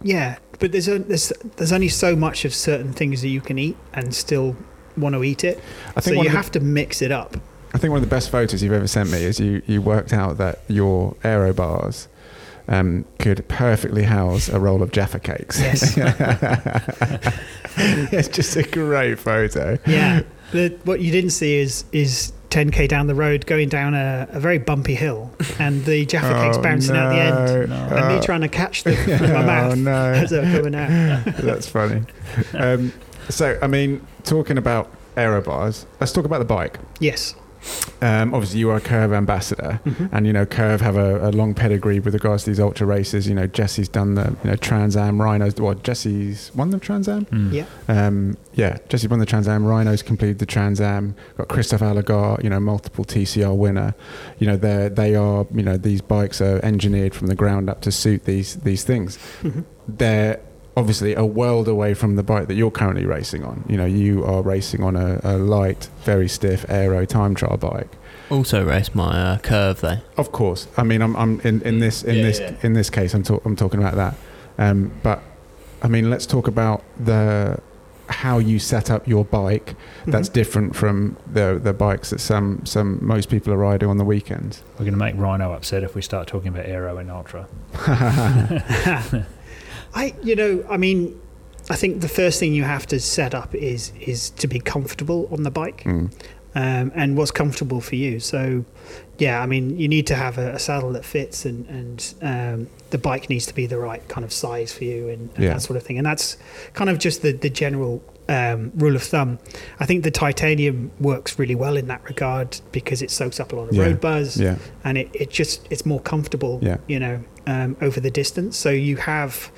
yeah. But there's a, there's there's only so much of certain things that you can eat and still want to eat it. I So think one you the- have to mix it up. I think one of the best photos you've ever sent me is you, you worked out that your aero bars um, could perfectly house a roll of Jaffa cakes. Yes. it's just a great photo. Yeah. The, what you didn't see is is 10k down the road going down a, a very bumpy hill and the Jaffa cakes Oh, bouncing out the end. no. And me Oh. trying to catch them with my mouth Oh, no. as they're coming out. That's funny. Um, so, I mean, talking about aero bars, let's talk about the bike. Yes. Um, obviously, you are a Curve ambassador, Mhm. and you know Curve have a, a long pedigree with regards to these ultra races. You know, Jesse's done the you know Trans Am Rhinos. Well, Jesse's won the Trans Am. Mm. Yeah. Um, yeah, Jesse won the Trans Am. Rhinos completed the Trans Am. Got Kristof Allegaert, you know, multiple TCR winner. You know, they they are you know these bikes are engineered from the ground up to suit these these things. Mhm. They're obviously a world away from the bike that you're currently racing on. You know, you are racing on a, a light, very stiff aero time trial bike. Also race my uh, curve though. Of course. I mean, I'm, I'm in, in this in Yeah, this yeah. in this case, I'm talk, I'm talking about that. Um, but I mean, let's talk about the how you set up your bike. That's Mhm. different from the the bikes that some some most people are riding on the weekends. We're going to make Rhino upset if we start talking about aero and ultra. I, you know, I mean, I think the first thing you have to set up is is to be comfortable on the bike, Mm. um, and what's comfortable for you. So, yeah, I mean, you need to have a, a saddle that fits, and and um, the bike needs to be the right kind of size for you, and, and Yeah. that sort of thing. And that's kind of just the the general um, rule of thumb. I think the titanium works really well in that regard because it soaks up a lot of Yeah. road buzz Yeah. and it, it just it's more comfortable Yeah. you know um, over the distance so you have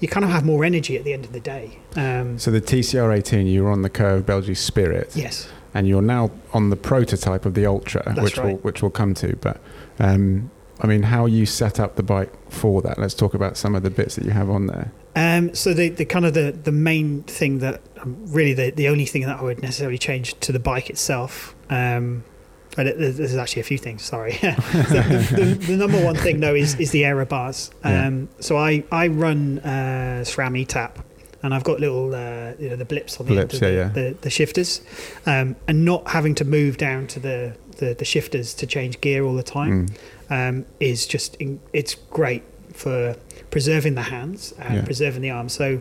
you kind of have more energy at the end of the day um, So the TCR 18, you were on the Curve Belgie Spirit, yes and you're now on the prototype of the Ultra, That's which will which we'll come to. But um, I mean, how you set up the bike for that? Let's talk about some of the bits that you have on there. um, so the, the kind of the, the main thing that um, really the, the only thing that I would necessarily change to the bike itself um, but it, there's actually a few things. Sorry. the, the, the, the number one thing though is, is the aero bars. Yeah. Um, so I I run uh, SRAM ETAP, and I've got little uh, you know the blips on the Blips, end of yeah, the, yeah. The, the shifters, um, and not having to move down to the, the, the shifters to change gear all the time Mm. um, is just in, it's great for preserving the hands and Yeah. preserving the arms. So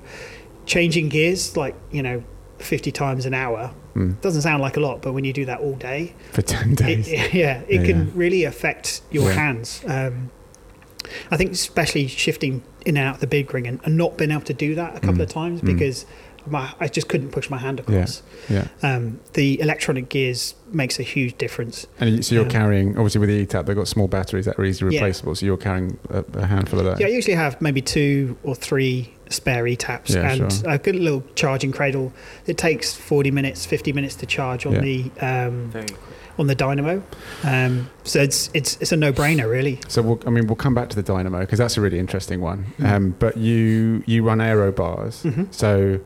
changing gears like you know 50 times an hour Mm. doesn't sound like a lot, but when you do that all day, For 10 days. it, yeah, it Yeah, can yeah. really affect your Yeah. hands. Um, I think especially shifting in and out of the big ring and, and not being able to do that a couple Mm. of times Mm. because my, I just couldn't push my hand across. yeah. Um, the electronic gears makes a huge difference. And so you're Um, carrying, obviously with the ETAP, they've got small batteries that are easily Yeah. replaceable. So you're carrying a, a handful of those. Yeah, I usually have maybe two or three spare e-taps Yeah, and sure. a good little charging cradle. It takes 40 minutes, 50 minutes to charge on Yeah. the um, on the dynamo. Um, so it's it's it's a no-brainer really. So we'll, I mean, we'll come back to the dynamo because that's a really interesting one. Mm. Um, but you you run aero bars, Mhm. so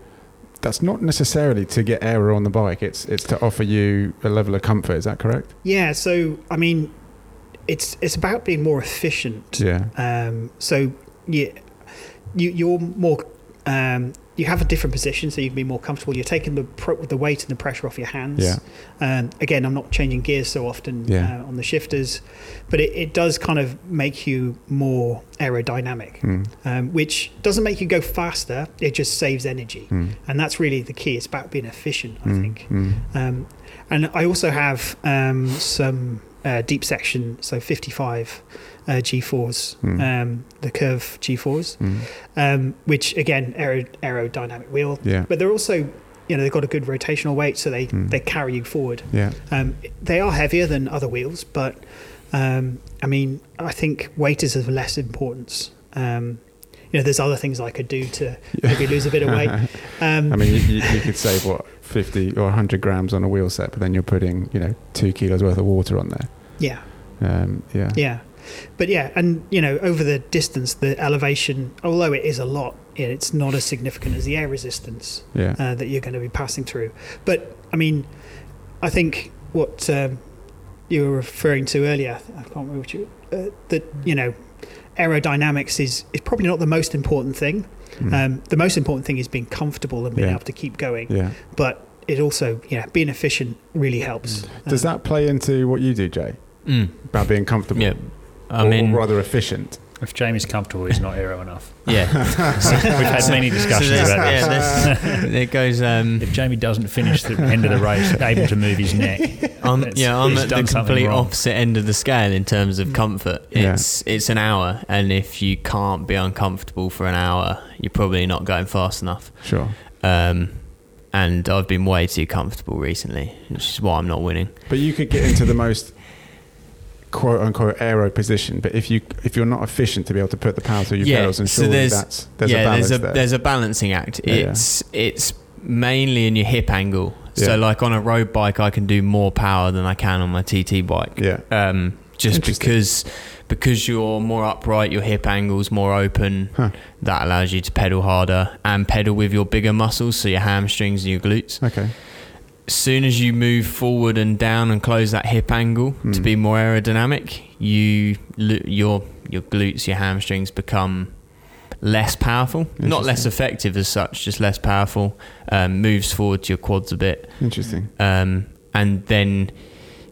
that's not necessarily to get aero on the bike. It's it's to offer you a level of comfort. Is that correct? Yeah, so I mean, it's it's about being more efficient. Yeah. Um, so you, you you're more um, you have a different position, so you can be more comfortable. You're taking the pro- the weight and the pressure off your hands. Yeah. Um, again, I'm not changing gears so often Yeah. uh, on the shifters, but it, it does kind of make you more aerodynamic, Mm. um, which doesn't make you go faster. It just saves energy, Mm. and that's really the key. It's about being efficient, I Mm. think. Mm. Um, and I also have um, some uh, deep section, so 55 uh, G4s, Mm. um, the Curve G4s, Mm. um, which again, aero, aerodynamic wheel. Yeah. But they're also, you know, they've got a good rotational weight, so they, Mm. they carry you forward. Yeah. Um, they are heavier than other wheels, but um, I mean, I think weight is of less importance. Um, you know, there's other things I could do to maybe lose a bit of weight. Um, I mean, you, you, you could save what fifty or hundred grams on a wheel set, but then you're putting you know two kilos worth of water on there. yeah. Um, yeah. Yeah, but yeah, and you know, over the distance, the elevation, although it is a lot, it's not as significant as the air resistance Yeah. uh, that you're going to be passing through. But I mean, I think what um, you were referring to earlier, I can't remember what you, uh, that you know, aerodynamics is is probably not the most important thing. Mm. Um, the most important thing is being comfortable and being Yeah. able to keep going. yeah. But it also, yeah, being efficient really helps. Does Um, that play into what you do, Jay? Mm. About being comfortable? Yeah. I or, mean, or rather efficient. If Jamie's comfortable, he's not aero enough. yeah. We've had many discussions there's- about this. yeah, there's- there goes. Um, If Jamie doesn't finish the end of the race able to move his neck, I'm, yeah, I'm at the complete wrong. opposite end of the scale in terms of comfort. Yeah. It's it's an hour, and if you can't be uncomfortable for an hour, you're probably not going fast enough. Sure. Um, and I've been way too comfortable recently, which is why I'm not winning. But you could get into the most quote unquote aero position, but if you if you're not efficient to be able to put the power through your Yeah, pedals, and so there's- that's there's yeah, a balance there's a there. there's a balancing act. Yeah, yeah. It's it's mainly in your hip angle. So like on a road bike, I can do more power than I can on my TT bike. yeah. um, just because because you're more upright, your hip angle's more open. Huh. That allows you to pedal harder and pedal with your bigger muscles, so your hamstrings and your glutes. Okay. As soon as you move forward and down and close that hip angle to Hmm. be more aerodynamic, you your your glutes, your hamstrings become less powerful. Not less effective as such, just less powerful. Um, moves forward to your quads a bit Interesting. um, and then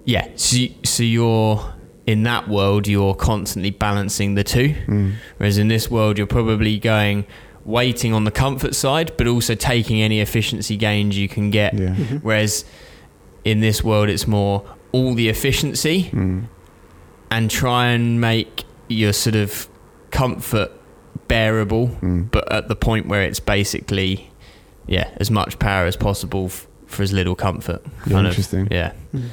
yeah so, you- so you're in that world you're constantly balancing the two Mm. whereas in this world you're probably going waiting on the comfort side but also taking any efficiency gains you can get Yeah. Mhm. whereas in this world it's more all the efficiency Mm. and try and make your sort of comfort bearable Mm. but at the point where it's basically yeah as much power as possible f- for as little comfort Yeah, kind of- interesting. yeah Mhm.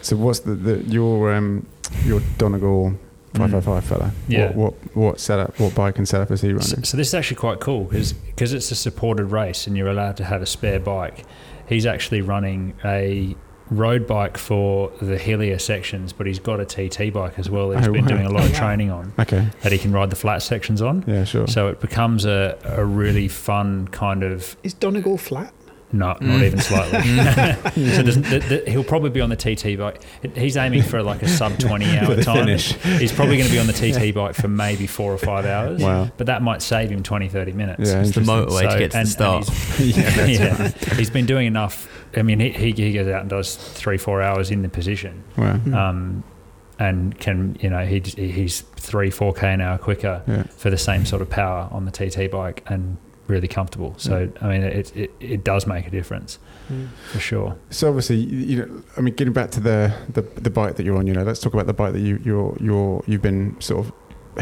So what's the, the your um your Donegal five five mm. five fella? Yeah. What, what what setup? What bike and setup is he running? So, so this is actually quite cool because because it's a supported race and you're allowed to have a spare bike. He's actually running a road bike for the hillier sections, but he's got a TT bike as well. That he's Oh, been wow. doing a lot of training on okay. that he can ride the flat sections on. Yeah. Sure. So it becomes a, a really fun kind of Is Donegal flat? No, not Mm. even slightly. so there's, the, the, he'll probably be on the TT bike. He's aiming for like a sub 20 hour time. finish. He's probably going to be on the TT bike for maybe four or five hours. Wow. But that might save him 20, 30 minutes. Yeah. it's the interesting. motorway to So- get to and- the start he's- yeah. Yeah, right. he's been doing enough. I mean, he, he, he goes out and does three, four hours in the position, Wow. Mm. um, and can you know he he's three, four k an hour quicker Yeah. for the same sort of power on the TT bike and really comfortable. So I mean, it, it it does make a difference Mm. for sure. So obviously, you you know, I mean, getting back to the, the the bike that you're on, you know, let's talk about the bike that you you're you're you've been sort of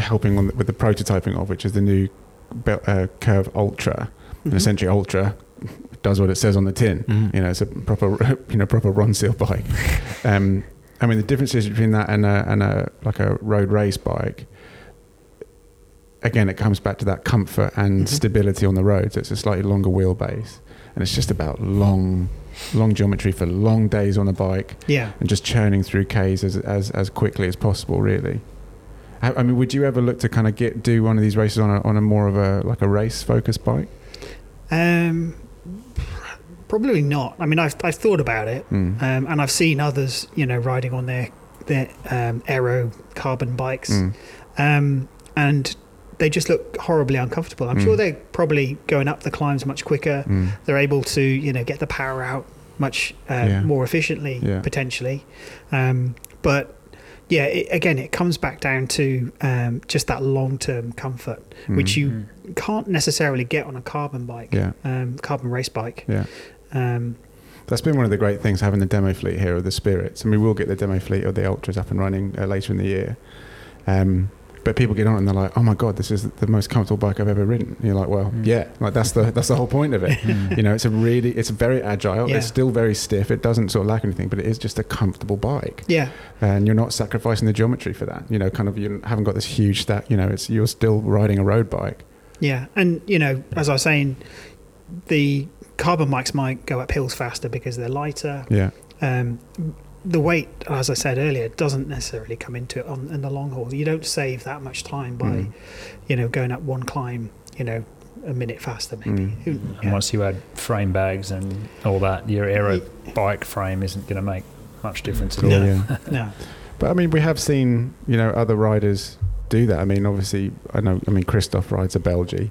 helping on the, with the prototyping of, which is the new Bel- uh, Curve Ultra. And Mhm. essentially, Ultra does what it says on the tin. Mhm. You know, it's a proper you know proper Ronseal bike. Um, I mean, the differences between that and a and a like a road race bike. Again, it comes back to that comfort and Mhm. stability on the road. So it's a slightly longer wheelbase, and it's just about long, long geometry for long days on a bike Yeah. and just churning through Ks as as, as quickly as possible. Really. I, I mean, would you ever look to kind of get do one of these races on a on a more of a like a race focused bike? Um, Probably not. I mean, I've I've thought about it, Mm. um, and I've seen others, you know, riding on their their um, aero carbon bikes, Mm. um, and they just look horribly uncomfortable. I'm Mm. sure they're probably going up the climbs much quicker. Mm. They're able to, you know, get the power out much uh, Yeah. more efficiently, Yeah. potentially. Um, but yeah, it, again, it comes back down to um, just that long-term comfort, which Mm. you Mm. can't necessarily get on a carbon bike, Yeah. um, carbon race bike. Yeah. Um, That's been one of the great things having the demo fleet here of the Spirits, and we will get the demo fleet of the Ultras up and running uh, later in the year. Um, but people get on it and they're like, "Oh my god, this is the most comfortable bike I've ever ridden." And you're like, "Well, Mm. yeah, like that's the that's the whole point of it." Mm. you know, it's a really it's very agile. Yeah. It's still very stiff. It doesn't sort of lack anything, but it is just a comfortable bike, yeah, and you're not sacrificing the geometry for that. You know, kind of you haven't got this huge stack. You know, it's you're still riding a road bike. yeah, and you know, as I was saying, the carbon bikes might go up hills faster because they're lighter. Yeah, Um, the weight, as I said earlier, doesn't necessarily come into it on in the long haul. You don't save that much time by, Mm. you know, going up one climb, you know, a minute faster maybe. Mm. Who- And once you add frame bags and all that, your aero bike frame isn't going to make much difference at all. No. yeah. No, But I mean, we have seen you know other riders do that. I mean, obviously, I know. I mean, Kristof rides a Belgie,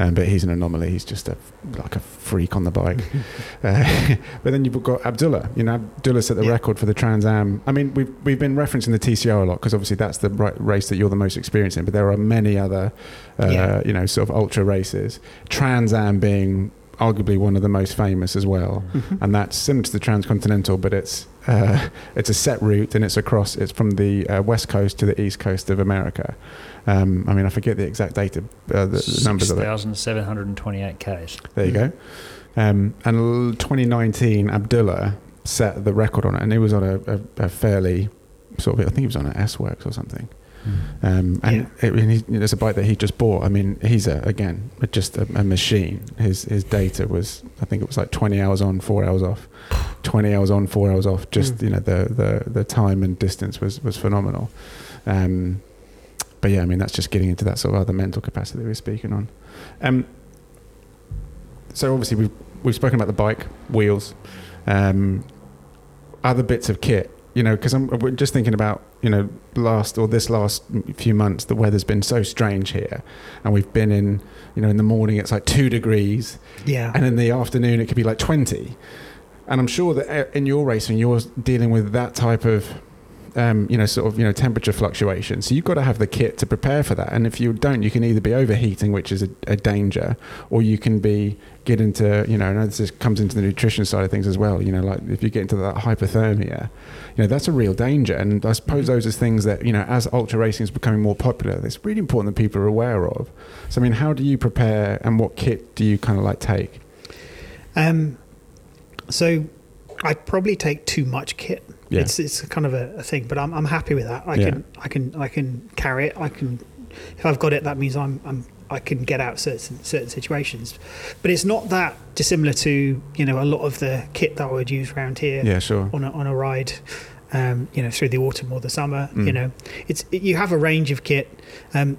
um, but he's an anomaly. He's just a like a freak on the bike. uh, but then you've got Abdullah. You know, Abdullah set the Yeah. record for the Trans Am. I mean, we've we've been referencing the TCR a lot because obviously that's the right race that you're the most experienced in. But there are many other, uh, Yeah. you know, sort of ultra races. Trans Am being arguably one of the most famous as well Mhm. and that's similar to the transcontinental, but it's uh, it's a set route and it's across. It's from the uh, west coast to the east coast of America. Um, I mean, I forget the exact data, uh, the, the numbers of it. 6,728 Ks. There you go. Um, and 2019, Abdullah set the record on it, and he was on a, a, a fairly sort of, I think he was on an S Works or something. Um, and it, and he, there's a bike that he just bought. I mean, he's a, again just a, a machine. His his data was, I think it was like 20 hours on, four hours off. 20 hours on, four hours off. Just Mm. you know the, the the time and distance was was phenomenal. Um, but yeah, I mean that's just getting into that sort of other mental capacity that we're speaking on. Um, so obviously we've we've spoken about the bike, wheels, um, other bits of kit. You know, because I'm we're just thinking about you know last or this last few months the weather's been so strange here, and we've been in you know in the morning it's like two degrees, yeah, and in the afternoon it could be like twenty, and I'm sure that uh, in your racing you're dealing with that type of um, you know, sort of, you know, temperature fluctuation. So you've got to have the kit to prepare for that. And if you don't, you can either be overheating, which is a, a danger, or you can be get into, you know, and this comes into the nutrition side of things as well. You know, like if you get into that hypothermia, you know, that's a real danger. And I suppose those are things that, you know, as ultra racing is becoming more popular, it's really important that people are aware of. So, I mean, how do you prepare and what kit do you kind of like take? Um, so I'd probably take too much kit. Yeah. It's it's kind of a, a thing, but I'm I'm happy with that. I Yeah. can I can I can carry it. I can if I've got it, that means I'm I'm I can get out certain certain situations. But it's not that dissimilar to you know a lot of the kit that I would use around here Yeah, sure. on a, on a ride. Um, you know, through the autumn or the summer. Mm. You know, it's you have a range of kit. Um,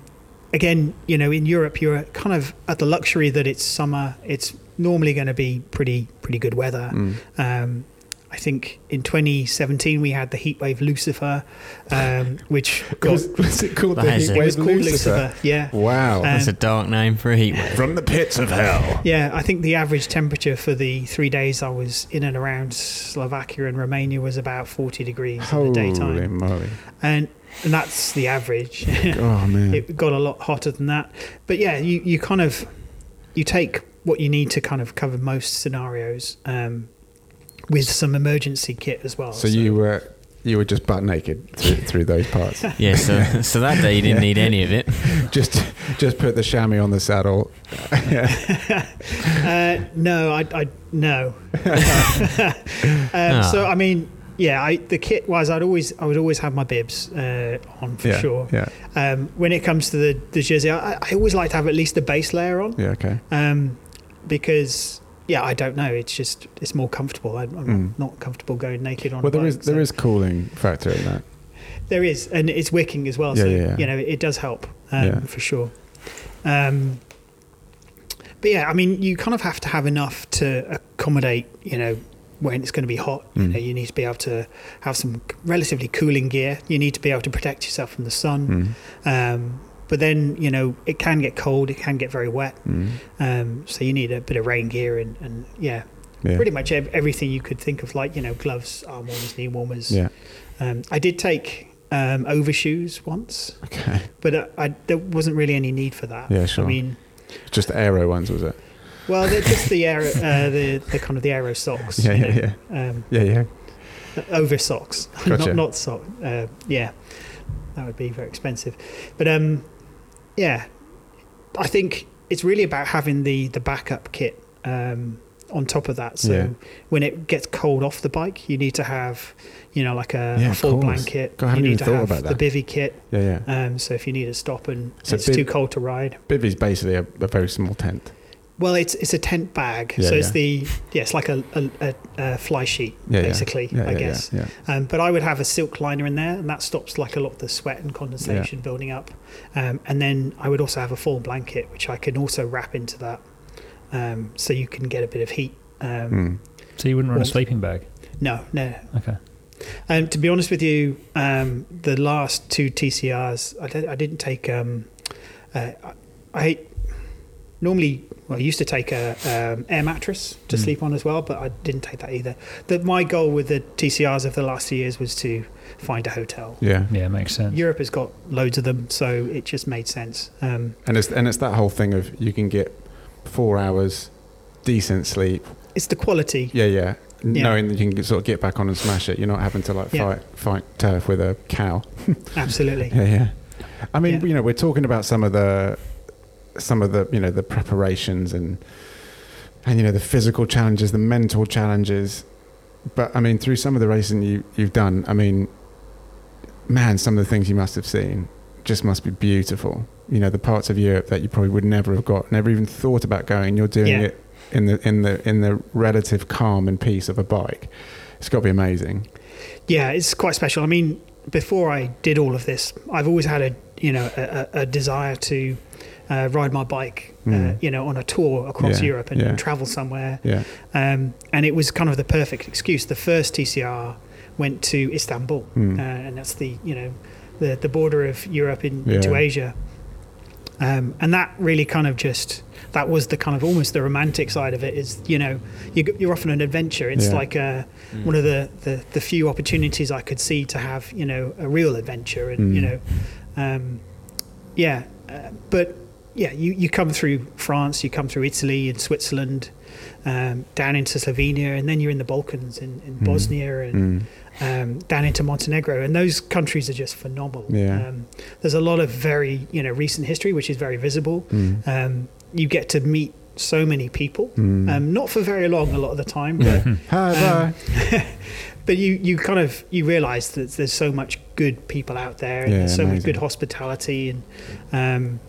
again, you know, in Europe, you're kind of at the luxury that it's summer. It's normally going to be pretty pretty good weather. Mm. Um, I think in 2017 we had the heatwave Lucifer, um, which got Was, was it called the is it. it was Heatwave Lucifer? Lucifer. Yeah, Wow. Um, That's a dark name for a heat wave. From the pits of hell. yeah. I think the average temperature for the three days I was in and around Slovakia and Romania was about 40 degrees in the Holy daytime, moly. and and that's the average. Oh, man. it got a lot hotter than that. But yeah, you, you kind of you take what you need to kind of cover most scenarios um, with some emergency kit as well. So you were you were just butt naked through, through those parts. Yeah, so so that day you didn't need any of it. just just put the chamois on the saddle. uh, no, I, I no. um, So I mean, yeah, I, the kit wise, I'd always I would always have my bibs uh, on for yeah, sure. Yeah. Um, when it comes to the the jersey, I, I always like to have at least a base layer on. Yeah. Okay. um, because yeah, I don't know. It's just it's more comfortable. I'm Mm. not comfortable going naked on. Well, a there bike, is there so- is cooling factor in that. there is, and it's wicking as well. Yeah, so yeah, you know it does help um, Yeah. for sure. Um, but yeah, I mean, you kind of have to have enough to accommodate, you know, when it's going to be hot. You, Mm. know, you need to be able to have some relatively cooling gear. You need to be able to protect yourself from the sun. Mm. Um, but then, you know, it can get cold. It can get very wet. Mm. Um, so you need a bit of rain gear and, and yeah, Yeah. pretty much ev- everything you could think of, like you know, gloves, arm warmers, knee warmers. Yeah. Um, I did take um, overshoes once, Okay. but uh, I, there wasn't really any need for that. Yeah, sure. I mean, Just the aero ones, was it? well, they're just the aero, uh, the the kind of the aero socks. Yeah, yeah, know, yeah. Um, Yeah, yeah. over socks, Gotcha. not not sock. Uh, yeah, that would be very expensive. But um, yeah, I think it's really about having the the backup kit um, on top of that. So Yeah. when it gets cold off the bike, you need to have you know like a, Yeah, a full blanket. God, I you need even to thought have the bivy kit. Yeah, yeah. Um, so if you need to stop and So it's biv- too cold to ride. bivy is basically a, a very small tent. Well, it's it's a tent bag, Yeah, so it's yeah. the yeah, it's like a, a, a, a fly sheet Yeah, yeah. basically, Yeah, I guess. Yeah, yeah. Um, but I would have a silk liner in there, and that stops like a lot of the sweat and condensation building up. Um, and then I would also have a full blanket, which I can also wrap into that, um, so you can get a bit of heat. Um, Mm. So you wouldn't run a sleeping bag? No, no. Okay. Um, to be honest with you, um, the last two TCRs, I, did, I didn't take. Um, uh, I, I normally, well, I used to take a um, air mattress to Mm. sleep on as well, but I didn't take that either. The, my goal with the TCRs of the last few years was to find a hotel. Yeah. Yeah, makes sense. Europe has got loads of them, so it just made sense. Um, And it's and it's that whole thing of you can get four hours decent sleep. it's the quality. Yeah, yeah. Yeah. Knowing that you can sort of get back on and smash it. You're not having to like Yeah. fight fight turf with a cow. Absolutely. Yeah, yeah. I mean, Yeah. you know, we're talking about some of the some of the you know the preparations and and you know the physical challenges, the mental challenges. But I mean, through some of the racing you you've done, I mean, man, some of the things you must have seen just must be beautiful. You know, the parts of Europe that you probably would never have got, never even thought about going. You're doing Yeah. it in the in the in the relative calm and peace of a bike. It's got to be amazing. Yeah, it's quite special. I mean, before I did all of this, I've always had a you know a, a a desire to uh, ride my bike, uh, Mm. you know, on a tour across Yeah, Europe and yeah. travel somewhere. Yeah, Um, and it was kind of the perfect excuse. The first TCR went to Istanbul, Mm. uh, and that's the you know the the border of Europe in, Yeah. into Asia. Um, and that really kind of just that was the kind of almost the romantic side of it is you know you, you're off on an adventure it's Yeah. like a, one of the, the the few opportunities I could see to have you know a real adventure and you Mm. know um, yeah uh, but yeah you, you come through France you come through Italy and Switzerland um, down into Slovenia and then you're in the Balkans in, in Mm. Bosnia and Mm. um, down into Montenegro, and those countries are just phenomenal. Yeah. Um, there's a lot of very you know recent history, which is very visible. Mm. Um, you get to meet so many people, Mm. um, not for very long a lot of the time, but Hi, Um, but you you kind of you realise that there's so much good people out there, and Yeah, there's so much good hospitality, and um,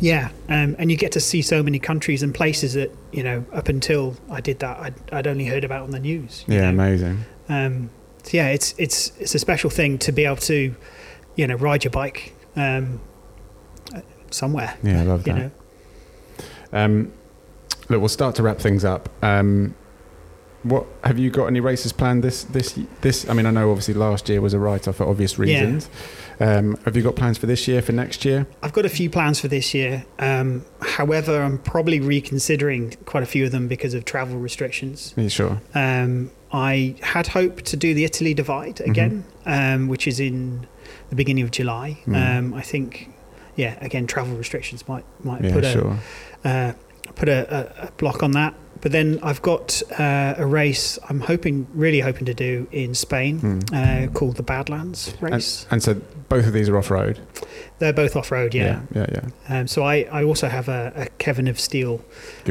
yeah, um, and you get to see so many countries and places that you know up until I did that I'd, I'd only heard about on the news. Yeah, know? amazing. um, so yeah, it's it's it's a special thing to be able to, you know, ride your bike um, somewhere. Yeah, I love You that. know, Um, look, we'll start to wrap things up. Um, what have you got any races planned this this this? I mean, I know obviously last year was a write off for obvious reasons. Um, have you got plans for this year, for next year? I've got a few plans for this year. Um, however, I'm probably reconsidering quite a few of them because of travel restrictions. Are you sure? Um, I had hoped to do the Italy Divide Mm-hmm. again, um, which is in the beginning of July. Mm. Um, I think, yeah, again, travel restrictions might might Yeah, put a sure. uh, put a, a, a block on that. But then I've got uh, a race I'm hoping, really hoping to do in Spain Mm. uh, called the Badlands race. And so both of these are off road. They're both off road, yeah. yeah, yeah. yeah. Um, so I, I also have a, a Kevin of Steel,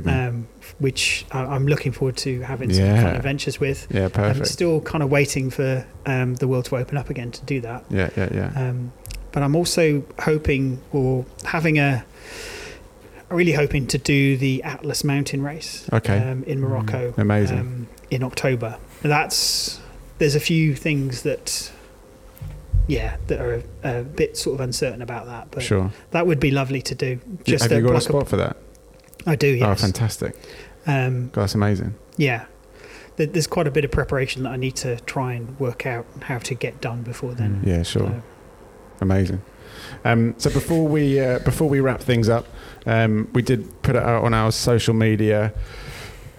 um, which I'm looking forward to having some Yeah. fun adventures with. yeah, I'm perfect. still kind of waiting for um, the world to open up again to do that. yeah, yeah, yeah. Um, but I'm also hoping or having a, really hoping to do the Atlas Mountain Race Okay. um, in Morocco Amazing. um, in October. That's there's a few things that yeah that are a, a bit sort of uncertain about that, but sure. that would be lovely to do. Just have you got a spot for that? I do. Oh, fantastic! um, God, that's amazing. yeah. There's quite a bit of preparation that I need to try and work out how to get done before then. Yeah, sure. So- Amazing. Um, so before we uh, before we wrap things up, um, we did put it out on our social media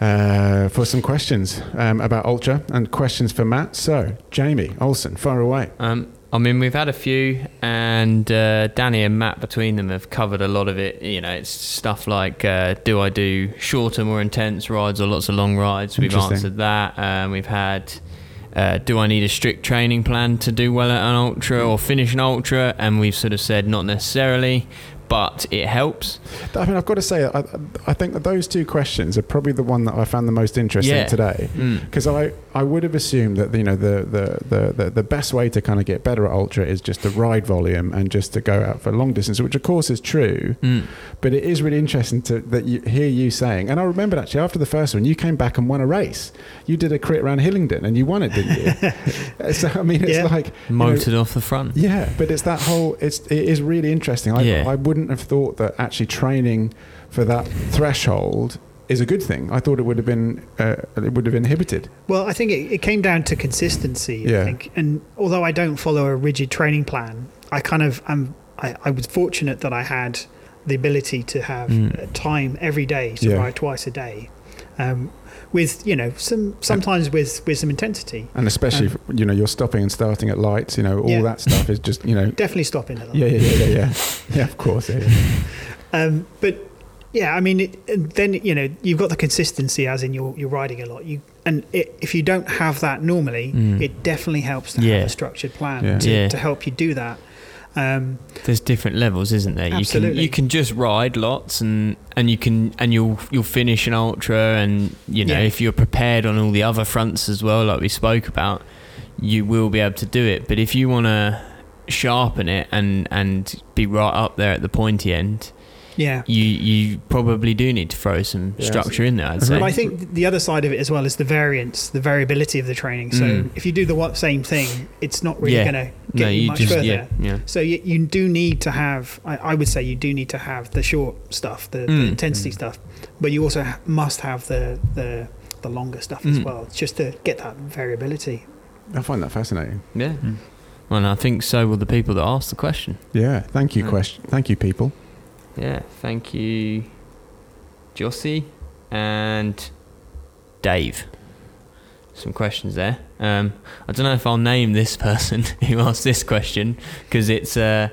uh, for some questions um, about Ultra and questions for Matt. So Jamie Olson, far away. Um, I mean, we've had a few, and uh, Danny and Matt between them have covered a lot of it. You know, it's stuff like uh, do I do shorter, more intense rides or lots of long rides? We've answered that. Um, we've had uh, do I need a strict training plan to do well at an ultra or finish an ultra? And we've sort of said not necessarily, but it helps. I mean, I've got to say, I, I think that those two questions are probably the one that I found the most interesting Yeah. today. Mm. Because I, I would have assumed that you know the, the, the, the, the best way to kind of get better at ultra is just to ride volume and just to go out for long distance, which of course is true. Mm. But it is really interesting to that you hear you saying, and I remembered actually after the first one, you came back and won a race. You did a crit around Hillingdon and you won it, didn't you? so I mean, it's Yeah. like you know, Motored off the front. yeah, but it's that whole. It's it is really interesting. I, Yeah. I wouldn't have thought that actually training for that threshold is a good thing. I thought it would have been uh, it would have inhibited. Well, I think it, it came down to consistency. Yeah. I think, and although I don't follow a rigid training plan, I kind of am. I, I was fortunate that I had the ability to have Mm. time every day to Yeah. ride twice a day, um, with you know some sometimes with with some intensity. And especially, Um, if, you know, you're stopping and starting at lights. You know, all Yeah. that stuff is just you know. Definitely stopping at little. Yeah, yeah, yeah, yeah, yeah. yeah of course. Yeah, yeah. Um, but yeah, I mean, it, then you know you've got the consistency, as in you're you're riding a lot. You and it, if you don't have that normally, Mm. it definitely helps to Yeah. have a structured plan Yeah. to, Yeah. to help you do that. Um, There's different levels, isn't there? You can Absolutely. you can just ride lots and and you can and you'll you'll finish an ultra and you know Yeah. if you're prepared on all the other fronts as well, like we spoke about, you will be able to do it. But if you want to sharpen it and and be right up there at the pointy end, yeah. you you probably do need to throw some Yeah, structure in there. I'd say. But I think the other side of it as well is the variance, the variability of the training. So Mm. if you do the same thing, it's not really Yeah. going to get no, you, you much just further. yeah yeah. So you, you do need to have, I, I would say, you do need to have the short stuff, the, the Mm. intensity stuff, but you also ha- must have the the the longer stuff as Mm. well, just to get that variability. I find that fascinating. Yeah. Mm. Well, and I think so will the people that asked the question. Yeah. Thank you. Yeah. Question. Thank you, people. Yeah, thank you, Jossie and Dave. Some questions there. Um, I don't know if I'll name this person who asked this question because it's uh,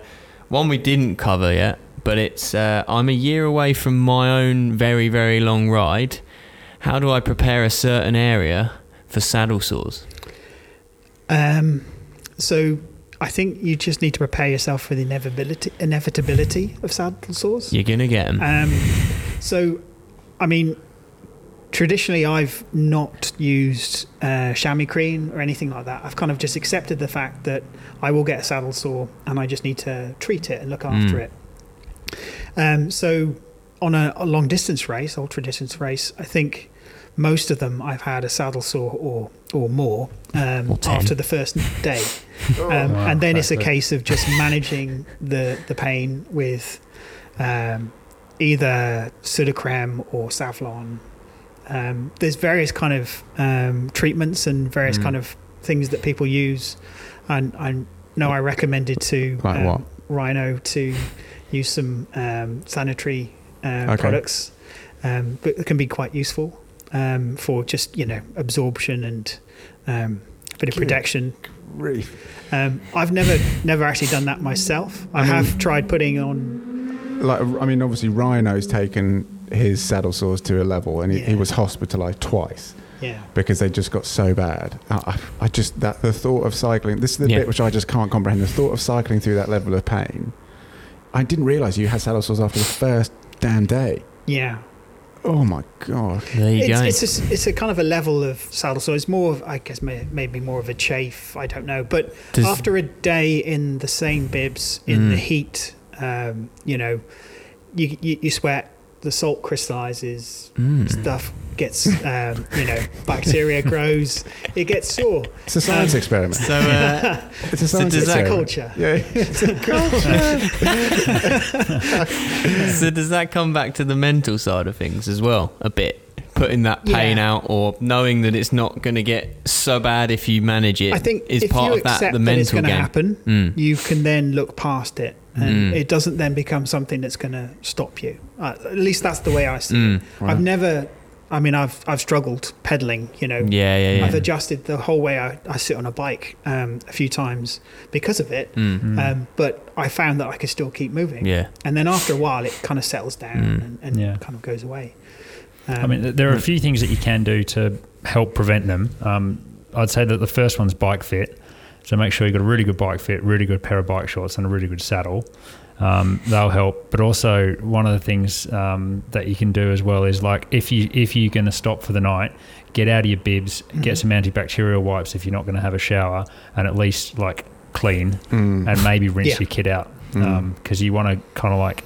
one we didn't cover yet, but it's uh, I'm a year away from my own very, very long ride. How do I prepare a certain area for saddle sores? Um, so I think you just need to prepare yourself for the inevitability inevitability of saddle sores. You're going to get them. Um, so, I mean, traditionally, I've not used uh, chamois cream or anything like that. I've kind of just accepted the fact that I will get a saddle sore and I just need to treat it and look after Mm. it. Um, so, on a, a long distance race, ultra distance race, I think most of them I've had a saddle sore or or more um, Or after the first day, um, wow, and then it's a case of just managing the the pain with um, either Sudocrem or Savlon. Um, there's various kind of um, treatments and various Mm. kind of things that people use, and I know I recommended to Like um, what? Rhino to use some um, sanitary uh, Okay. products, um, but it can be quite useful um, for just you know absorption and um, a bit of protection. Grief. Um, I've never never actually done that myself. I I mean- have tried putting on. Like, I mean, obviously, Rhino's taken his saddle sores to a level, and he, he was hospitalised twice. Yeah, because they just got so bad. I, I I just that the thought of cycling. This is the Yeah. bit which I just can't comprehend. The thought of cycling through that level of pain. I didn't realise you had saddle sores after the first damn day. yeah. Oh my god! there you It's, go. it's, a, s- it's a kind of a level of saddle sore. It's more of, I guess, may, maybe more of a chafe. I don't know. But Does- after a day in the same bibs in Mm. the heat, um, you know, you, you you sweat, the salt crystallizes, Mm. stuff gets um, you know bacteria grows, it gets sore. It's a science Um, experiment. So, uh, It's a so science does that experiment. Culture. Yeah, it's a culture. so does that come back to the mental side of things as well a bit? Putting that pain Yeah. out, or knowing that it's not going to get so bad if you manage it, I think is if part you of that. accept The that it's mental going to game. happen, Mm. you can then look past it, and Mm. it doesn't then become something that's going to stop you. Uh, at least that's the way I see Mm. it. Right. I've never. I mean, I've I've struggled pedaling. You know, Yeah, yeah, yeah. I've adjusted the whole way I, I sit on a bike um, a few times because of it. Mm. Mm. Um, but I found that I could still keep moving. Yeah. And then after a while, it kind of settles down Mm. and, and Yeah. kind of goes away. Um, I mean, there are a few things that you can do to help prevent them. Um, I'd say that the first one's bike fit. So make sure you've got a really good bike fit, really good pair of bike shorts, and a really good saddle. Um, they'll help. But also, one of the things um, that you can do as well is like if you if you're going to stop for the night, get out of your bibs, get Mhm. some antibacterial wipes if you're not going to have a shower, and at least like clean Mm. and maybe rinse Yeah. your kit out Mm. because you want to kind of like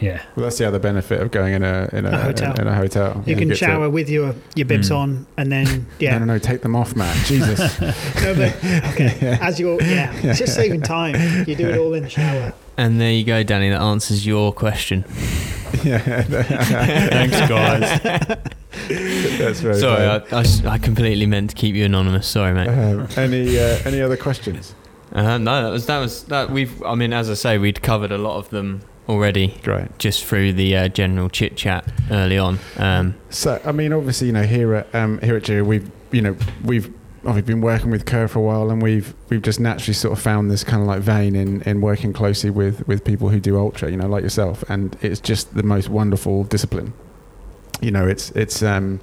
yeah Well, that's the other benefit of going in a in a, A hotel. In, a hotel. you can get to- shower with your, your bibs Mm. on and then, yeah. No, no, no. Take them off, Matt. Jesus. No, but okay. As you're, yeah, it's just saving time. You do it all in the shower. And there you go, Danny. That answers your question. yeah. thanks guys That's very. Sorry, I, kind. I s- I completely meant to keep you anonymous. Sorry, mate. Um, any uh, any other questions? Uh, no, that was that was that. We've. I mean, as I say, we'd covered a lot of them already Great. just through the uh, general chit chat early on. Um, So, I mean, obviously, you know, here at um, here at Geo, we've you know we've we've been working with Kerr for a while, and we've we've just naturally sort of found this kind of like vein in in working closely with with people who do ultra, you know, like yourself, and it's just the most wonderful discipline. You know, it's it's um,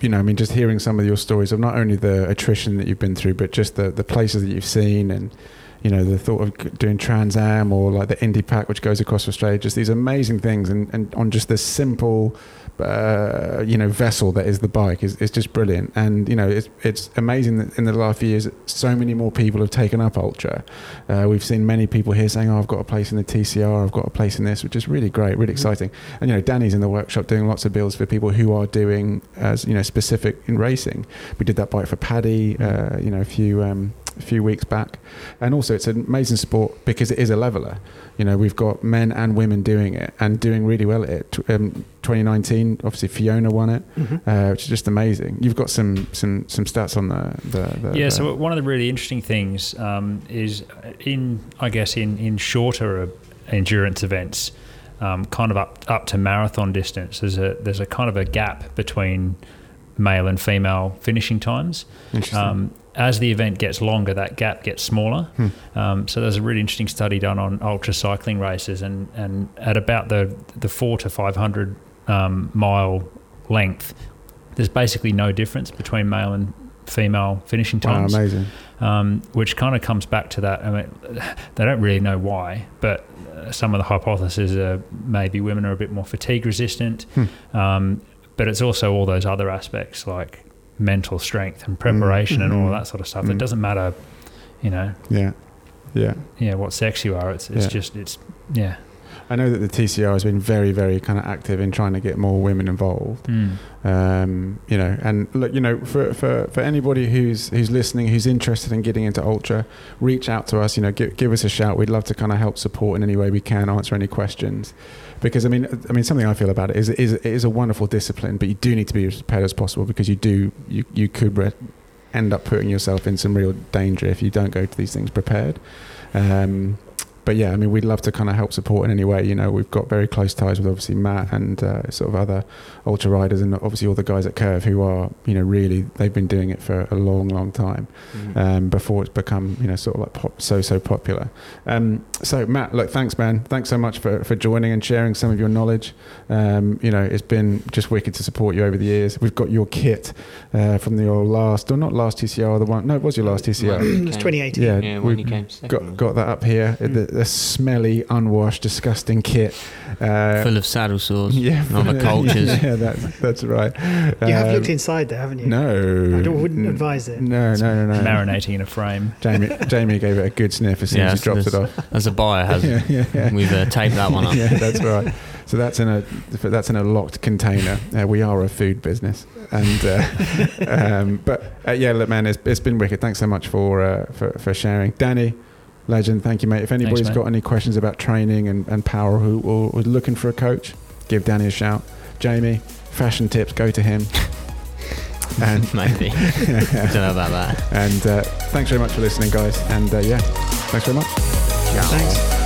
you know, I mean, just hearing some of your stories of not only the attrition that you've been through, but just the the places that you've seen and. You know the thought of doing Trans Am or like the Indie Pack, which goes across Australia, just these amazing things, and, and on just this simple uh, you know vessel that is the bike is, is just brilliant. And you know it's it's amazing that in the last few years so many more people have taken up ultra. Uh, we've seen many people here saying oh I've got a place in the TCR I've got a place in this which is really great really exciting. And you know Danny's in the workshop doing lots of builds for people who are doing as you know specific in racing. We did that bike for Paddy uh, you know a few um, a few weeks back. And also it's an amazing sport because it is a leveler. You know we've got men and women doing it and doing really well at it. Um, 2019 obviously Fiona won it uh, which is just amazing. You've got some some some stats on the the, the yeah, the- so one of the really interesting things um, is in, I guess, in, in shorter uh, endurance events, um, kind of up up to marathon distance, there's a there's a kind of a gap between male and female finishing times. interesting. Um, as the event gets longer, that gap gets smaller. Hmm. Um, so there's a really interesting study done on ultra cycling races, and, and at about the the four to five hundred um, mile length, there's basically no difference between male and female finishing wow, times, amazing um, which kind of comes back to that. I mean, they don't really know why, but uh, some of the hypotheses are maybe women are a bit more fatigue resistant, Hmm. um, but it's also all those other aspects like mental strength and preparation and all Mhm. that sort of stuff. Mm. It doesn't matter, you know, yeah yeah yeah, what sex you are. It's it's Yeah. just it's yeah. I know that the TCR has been very very kind of active in trying to get more women involved Mm. um, you know and look you know for, for, for anybody who's who's listening who's interested in getting into ultra reach out to us you know give, give us a shout we'd love to kind of help support in any way we can answer any questions because I mean I mean something I feel about it is is, it is a wonderful discipline but you do need to be as prepared as possible because you do you, you could re- end up putting yourself in some real danger if you don't go to these things prepared. Um, but yeah, I mean, we'd love to kind of help support in any way. You know, we've got very close ties with obviously Matt and uh, sort of other ultra riders, and obviously all the guys at Curve who are, you know, really they've been doing it for a long, long time um, before it's become, you know, sort of like pop, so so popular. Um, so Matt, look, thanks, man. Thanks so much for, for joining and sharing some of your knowledge. Um, you know, it's been just wicked to support you over the years. We've got your kit uh, from the your last, or not last TCR, the one. No, it was your last TCR. it was 2018. Yeah, Yeah, when we you came got got that up here. Mm. The, the smelly, unwashed, disgusting kit. Uh, Full of saddle sores. yeah, and other cultures. Yeah, that's that's right. You have Um, looked inside there, haven't you? No, I don't, wouldn't advise it. No, no, no, no. Marinating in a frame. Jamie, Jamie gave it a good sniff as soon Yeah, as he dropped it off. As a buyer has, Yeah, yeah, yeah. we've uh, taped that one up. yeah, that's right. So that's in a that's in a locked container. Uh, we are a food business, and uh, um, but uh, yeah, look, man, it's, it's been wicked. Thanks so much for uh, for for sharing, Danny. Legend, thank you, mate. If anybody's mate. got any questions about training and, and power who or was looking for a coach, give Danny a shout. Jamie, fashion tips, go to him. And Maybe. Don't know about that. and uh, thanks very much for listening, guys. And uh, yeah, thanks very much. Ciao. Thanks.